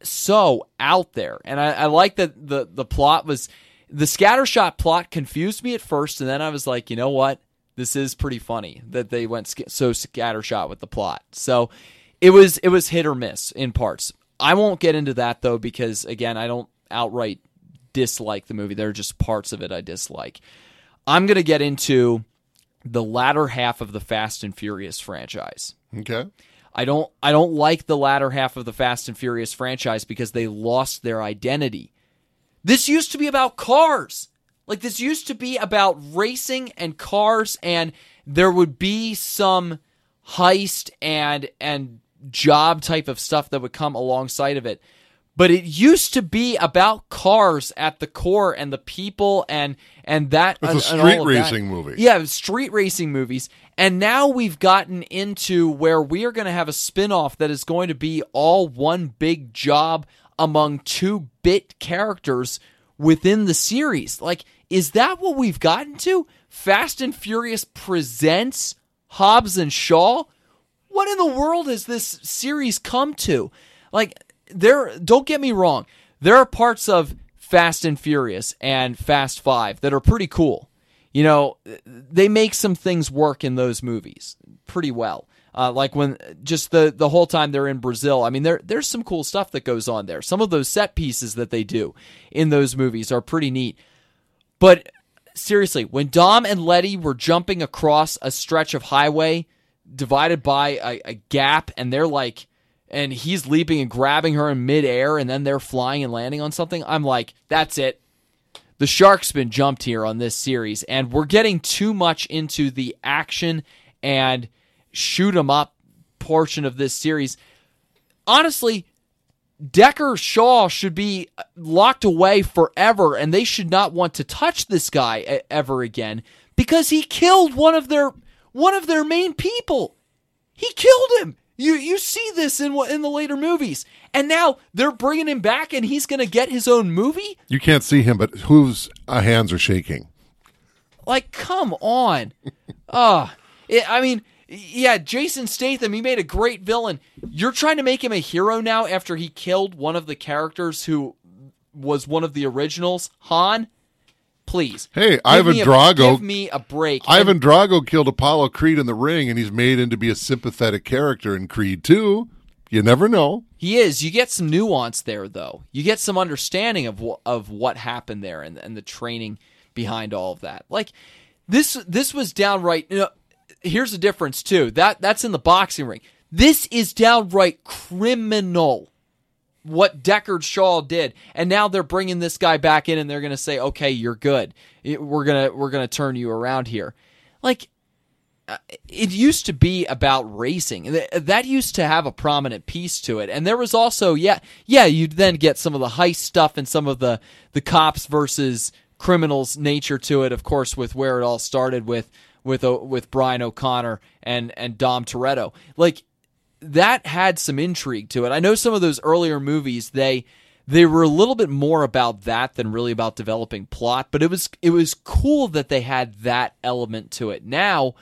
so out there, and I, I like that the the plot was the scattershot plot confused me at first, and then I was like, you know what, this is pretty funny that they went sc- so scattershot with the plot. So it was it was hit or miss in parts. I won't get into that though because again, I don't outright dislike the movie. There are just parts of it I dislike. I'm going to get into the latter half of the Fast and Furious franchise. Okay. I don't I don't like the latter half of the Fast and Furious franchise because they lost their identity. This used to be about cars. Like this used to be about racing and cars and there would be some heist and and job type of stuff that would come alongside of it. But it used to be about cars at the core and the people and and that It's a and- and street of that. racing movie. Yeah, street racing movies. And now we've gotten into where we are going to have a spin-off that is going to be all one big job among two bit characters within the series. Like is that what we've gotten to? Fast and Furious presents Hobbs and Shaw? What in the world has this series come to? Like there don't get me wrong. There are parts of Fast and Furious and Fast 5 that are pretty cool. You know, they make some things work in those movies pretty well. Uh, like when just the the whole time they're in Brazil. I mean, there there's some cool stuff that goes on there. Some of those set pieces that they do in those movies are pretty neat. But seriously, when Dom and Letty were jumping across a stretch of highway divided by a, a gap, and they're like, and he's leaping and grabbing her in midair, and then they're flying and landing on something, I'm like, that's it. The shark's been jumped here on this series, and we're getting too much into the action and shoot 'em up portion of this series. Honestly, Deckard Shaw should be locked away forever, and they should not want to touch this guy ever again because he killed one of their one of their main people. He killed him. You you see this in what in the later movies, and now they're bringing him back, and he's going to get his own movie. You can't see him, but whose uh, hands are shaking? Like, come on. Ah, I mean, yeah, Jason Statham, he made a great villain. You're trying to make him a hero now after he killed one of the characters who was one of the originals, Han? Please. Hey, Give Ivan a- Drago- Give me a break. Ivan Drago killed Apollo Creed in the ring, and he's made into be a sympathetic character in Creed 2. You never know. He is. You get some nuance there, though. You get some understanding of wh- of what happened there and and the training behind all of that. Like this this was downright. You know, here's the difference too. That that's in the boxing ring. This is downright criminal. What Deckard Shaw did, and now they're bringing this guy back in, and they're going to say, "Okay, you're good. We're gonna we're gonna turn you around here." Like uh, it used to be about racing. That used to have a prominent piece to it. And there was also, yeah, yeah, you'd then get some of the heist stuff and some of the, the cops versus criminals nature to it, of course, with where it all started with with uh, with Brian O'Connor and and Dom Toretto. Like that had some intrigue to it. I know some of those earlier movies they they were a little bit more about that than really about developing plot, but it was it was cool that they had that element to it. Now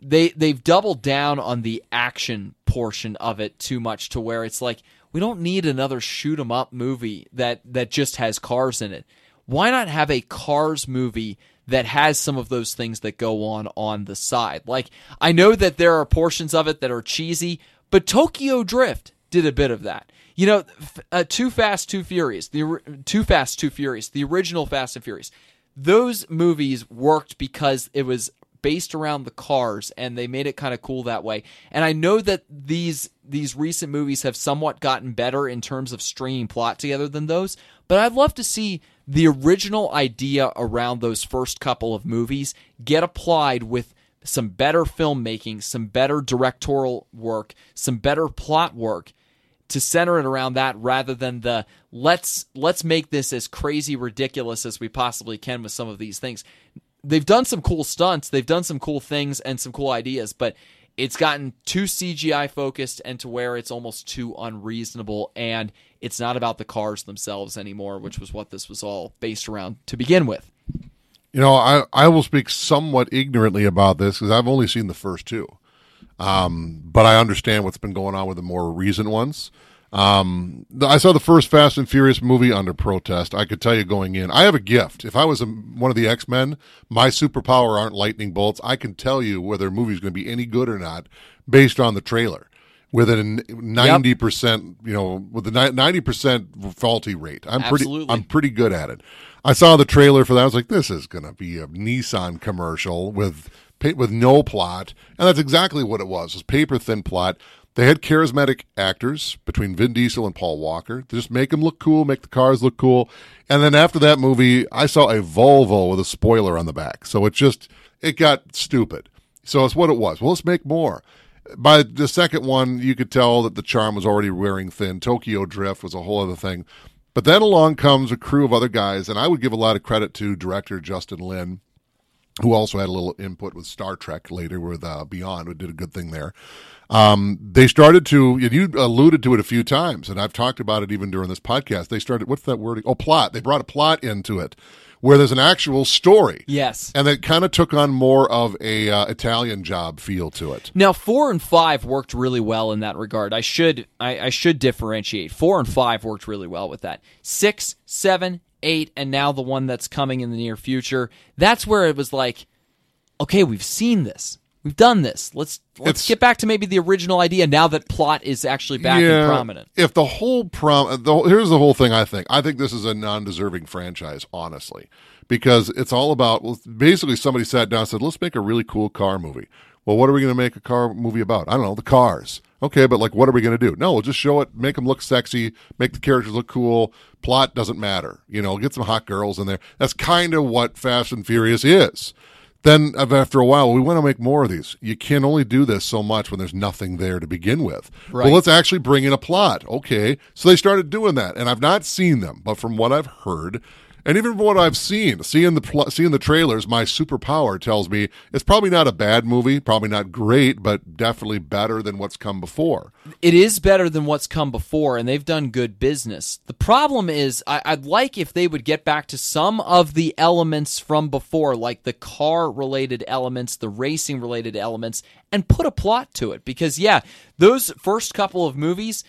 they they've doubled down on the action portion of it too much to where it's like we don't need another shoot 'em up movie that that just has cars in it. Why not have a cars movie that has some of those things that go on on the side? Like I know that there are portions of it that are cheesy, but Tokyo Drift did a bit of that. You know, uh, Too Fast, Too Furious, the Too Fast, Too Furious, the original Fast and Furious. Those movies worked because it was based around the cars and they made it kind of cool that way. And I know that these these recent movies have somewhat gotten better in terms of stringing plot together than those, but I'd love to see the original idea around those first couple of movies get applied with some better filmmaking, some better directorial work, some better plot work to center it around that rather than the let's let's make this as crazy ridiculous as we possibly can with some of these things. They've done some cool stunts, they've done some cool things and some cool ideas, but it's gotten too CGI focused and to where it's almost too unreasonable and it's not about the cars themselves anymore, which was what this was all based around to begin with. You know, I, I will speak somewhat ignorantly about this because I've only seen the first two. Um, but I understand what's been going on with the more recent ones. Um, the- I saw the first Fast and Furious movie under protest. I could tell you going in, I have a gift. If I was a, one of the X Men, my superpower aren't lightning bolts. I can tell you whether a movie's going to be any good or not based on the trailer. With a ninety percent, you know, with a ninety percent faulty rate. I'm Absolutely. pretty, I'm pretty good at it. I saw the trailer for that. I was like, this is going to be a Nissan commercial with with no plot, and that's exactly what it was. It was paper thin plot. They had charismatic actors between Vin Diesel and Paul Walker. They just make them look cool, make the cars look cool. And then after that movie, I saw a Volvo with a spoiler on the back. So it just it got stupid. So it's what it was. Well, let's make more. By the second one, you could tell that the charm was already wearing thin. Tokyo Drift was a whole other thing. But then along comes a crew of other guys, and I would give a lot of credit to director Justin Lin, who also had a little input with Star Trek later with uh, Beyond, who did a good thing there. Um, they started to, and you alluded to it a few times, and I've talked about it even during this podcast. They started, what's that word? Oh, plot. They brought a plot into it where there's an actual story. Yes. And it kind of took on more of a uh, Italian job feel to it. Now, four and five worked really well in that regard. I should I, I should differentiate. Four and five worked really well with that. Six, seven, eight, and now the one that's coming in the near future. That's where it was like, okay, we've seen this. We've done this. Let's let's It's- get back to maybe the original idea now that plot is actually back and prominent. If the whole prom, the, here's the whole thing. I think. I think this is a non-deserving franchise, honestly, because it's all about. Well, basically, somebody sat down and said, "Let's make a really cool car movie." Well, what are we going to make a car movie about? I don't know, the cars. Okay, but like, what are we going to do? No, we'll just show it, make them look sexy, make the characters look cool. Plot doesn't matter. You know, get some hot girls in there. That's kind of what Fast and Furious is. Then after a while, we want to make more of these. You can only do this so much when there's nothing there to begin with. Right. Well, let's actually bring in a plot. Okay. So they started doing that, and I've not seen them, but from what I've heard, and even from what I've seen, seeing the pl- seeing the trailers, my superpower tells me it's probably not a bad movie, probably not great, but definitely better than what's come before. it is better than what's come before, and they've done good business. The problem is, I, I'd like if they would get back to some of the elements from before, like the car related elements, the racing related elements, and put a plot to it. Because, yeah, those first couple of movies,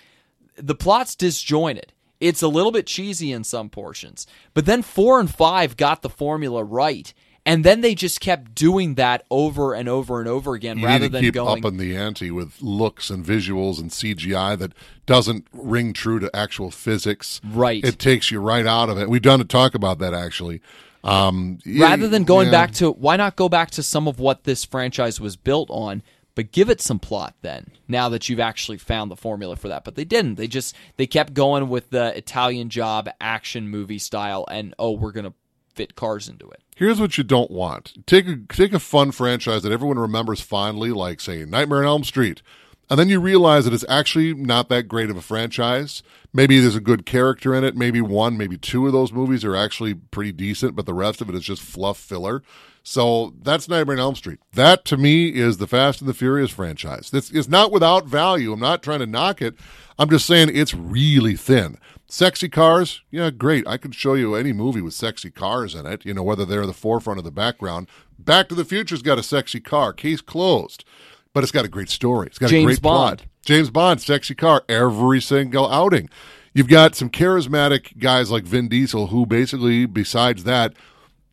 the plot's disjointed. It's a little bit cheesy in some portions. But then four and five got the formula right. And then they just kept doing that over and over and over again You rather than keep going. up in the ante with looks and visuals and CGI that doesn't ring true to actual physics. Right. It takes you right out of it. We've done to talk about that actually. Um, rather than going yeah. back to why not go back to some of what this franchise was built on but give it some plot then now that you've actually found the formula for that but they didn't they just they kept going with the italian job action movie style and oh we're gonna fit cars into it Here's what you don't want. Take a take a fun franchise that everyone remembers fondly, like say Nightmare on Elm Street, and then you realize that it's actually not that great of a franchise. Maybe there's a good character in it. Maybe one, maybe two of those movies are actually pretty decent, but the rest of it is just fluff filler. So that's Nightmare on Elm Street. That to me is the Fast and the Furious franchise. This is not without value. I'm not trying to knock it. I'm just saying it's really thin. Sexy cars, yeah, great. I could show you any movie with sexy cars in it, you know, whether they're the forefront or the background. Back to the Future's got a sexy car, case closed. But it's got a great story. It's got a James great Bond. plot. James Bond, sexy car, every single outing. You've got some charismatic guys like Vin Diesel, who basically, besides that,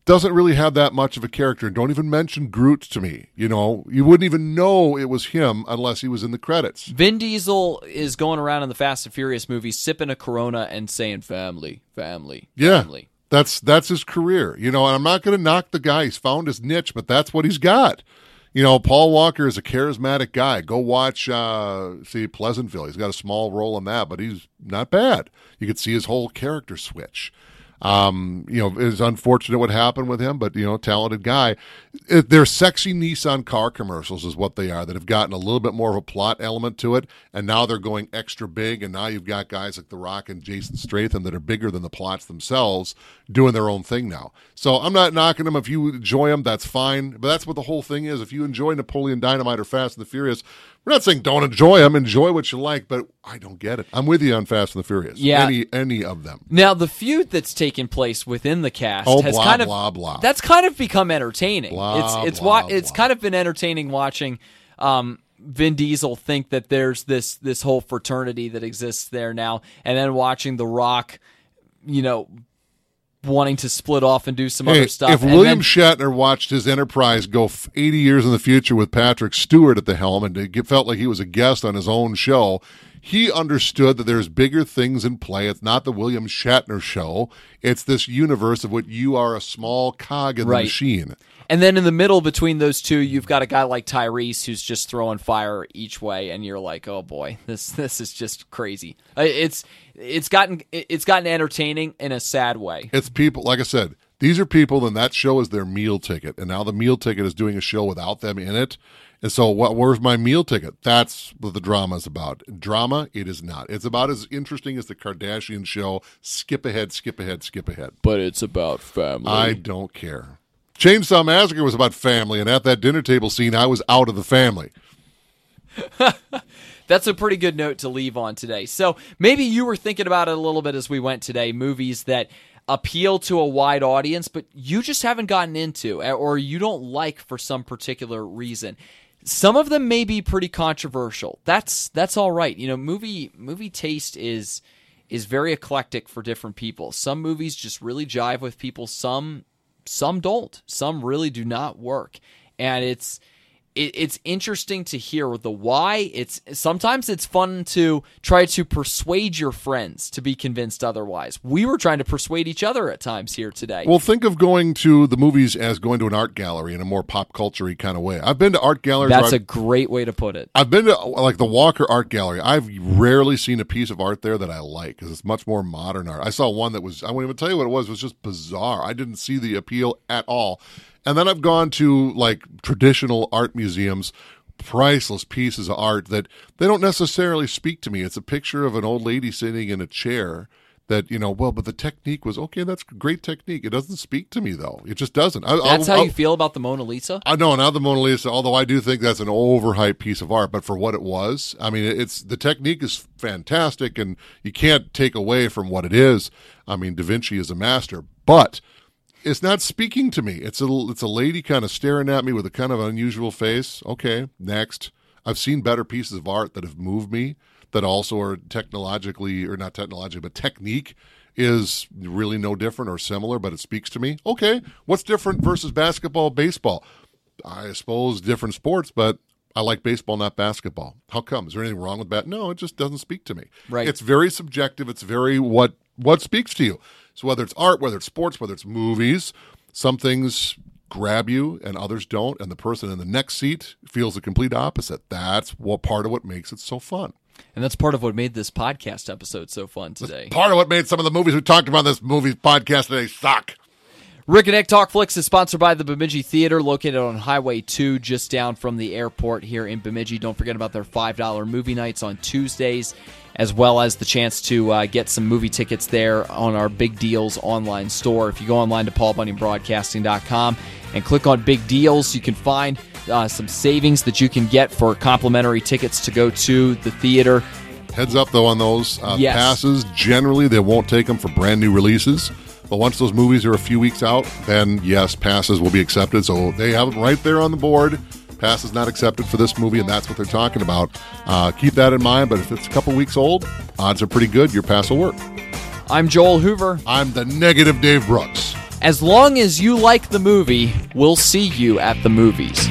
doesn't really have that much of a character. Don't even mention Groot to me. You know, you wouldn't even know it was him unless he was in the credits. vin diesel is going around in the fast and furious movies sipping a corona and saying family family Yeah. family That's that's his career. You know, and I'm not going to knock the guy. He's found his niche, but that's what he's got. You know, Paul Walker is a charismatic guy. Go watch uh see Pleasantville. He's got a small role in that, but he's not bad. You could see his whole character switch. Um, you know, it's unfortunate what happened with him, but you know, talented guy. They're sexy Nissan car commercials, is what they are. That have gotten a little bit more of a plot element to it, and now they're going extra big. And now you've got guys like The Rock and Jason Statham that are bigger than the plots themselves, doing their own thing now. So I'm not knocking them. If you enjoy them, that's fine. But that's what the whole thing is. If you enjoy Napoleon Dynamite or Fast and the Furious, we're not saying don't enjoy them. Enjoy what you like, but I don't get it. I'm with you on Fast and the Furious. Yeah. any any of them. Now the feud that's taken place within the cast Oh, has blah, kind of blah, blah. that's kind of become entertaining. Blah, it's it's blah, wa- it's kind of been entertaining watching um, Vin Diesel think that there's this this whole fraternity that exists there now, and then watching The Rock, you know, wanting to split off and do some Hey, other stuff. if And William then- Shatner watched his Enterprise go 80 years in the future with Patrick Stewart at the helm and it felt like he was a guest on his own show, he understood that there's bigger things in play. It's not the William Shatner show. It's this universe of what you are a small cog in Right. the machine. And then in the middle between those two, you've got a guy like Tyrese who's just throwing fire each way, and you're like, oh boy, this this is just crazy. Uh, It's it's gotten it's gotten entertaining in a sad way. It's people, like I said, these are people, and that show is their meal ticket. And now the meal ticket is doing a show without them in it. And so, what? Where's my meal ticket? That's what the drama is about. Drama, it is not. It's about as interesting as the Kardashian show. Skip ahead, skip ahead, skip ahead. But it's about family. I don't care. Chainsaw Massacre was about family, and at that dinner table scene, I was out of the family. That's a pretty good note to leave on today. So maybe you were thinking about it a little bit as we went today. Movies that appeal to a wide audience, but you just haven't gotten into, or you don't like for some particular reason. Some of them may be pretty controversial. That's that's all right. You know, movie movie taste is is very eclectic for different people. Some movies just really jive with people. Some some don't. Some really do not work, and it's it, it's interesting to hear the why. It's sometimes it's fun to try to persuade your friends to be convinced otherwise. We were trying to persuade each other at times here today. Well, think of going to the movies as going to an art gallery in a more pop culture kind of way. I've been to art galleries. That's a great way to put it. I've been to like the Walker Art Gallery. I've rarely seen a piece of art there that I like because it's much more modern art. I saw one that was I won't even tell you what it was. It was just bizarre. I didn't see the appeal at all. And then I've gone to like traditional art museums, priceless pieces of art that they don't necessarily speak to me. It's a picture of an old lady sitting in a chair. That you know, well, but the technique was okay. That's great technique. It doesn't speak to me though. It just doesn't. I, That's I'll- how I'll- you feel about the Mona Lisa? I know, not the Mona Lisa, although I do think that's an overhyped piece of art, but for what it was, I mean, it's the technique is fantastic and you can't take away from what it is. I mean, Da Vinci is a master, but it's not speaking to me. It's a it's a lady kind of staring at me with a kind of unusual face. Okay, next. I've seen better pieces of art that have moved me that also are technologically or not technologically, but technique is really no different or similar, but it speaks to me. Okay, what's different versus basketball, baseball? I suppose different sports, but I like baseball, not basketball. How come? Is there anything wrong with that? No, it just doesn't speak to me. Right. It's very subjective. It's very what what speaks to you. So whether it's art, whether it's sports, whether it's movies, some things grab you and others don't, and the person in the next seat feels the complete opposite. That's what part of what makes it so fun. And that's part of what made this podcast episode so fun today. Part of what made some of the movies we talked about in this movie podcast today suck. Rick and Nick Talk Flicks is sponsored by the Bemidji Theater, located on Highway 2, just down from the airport here in Bemidji. Don't forget about their $5 movie nights on Tuesdays, as well as the chance to uh, get some movie tickets there on our Big Deals online store. If you go online to paulbunyanbroadcasting.com and click on Big Deals, you can find uh, some savings that you can get for complimentary tickets to go to the theater. Heads up though on those uh, Yes. passes. Generally, they won't take them for brand new releases. But once those movies are a few weeks out, then yes, passes will be accepted. So they have it right there on the board. Pass is not accepted for this movie, and that's what they're talking about. Uh, keep that in mind. But if it's a couple weeks old, odds are pretty good your pass will work. I'm Joel Hoover. I'm the negative Dave Brooks. As long as you like the movie, we'll see you at the movies.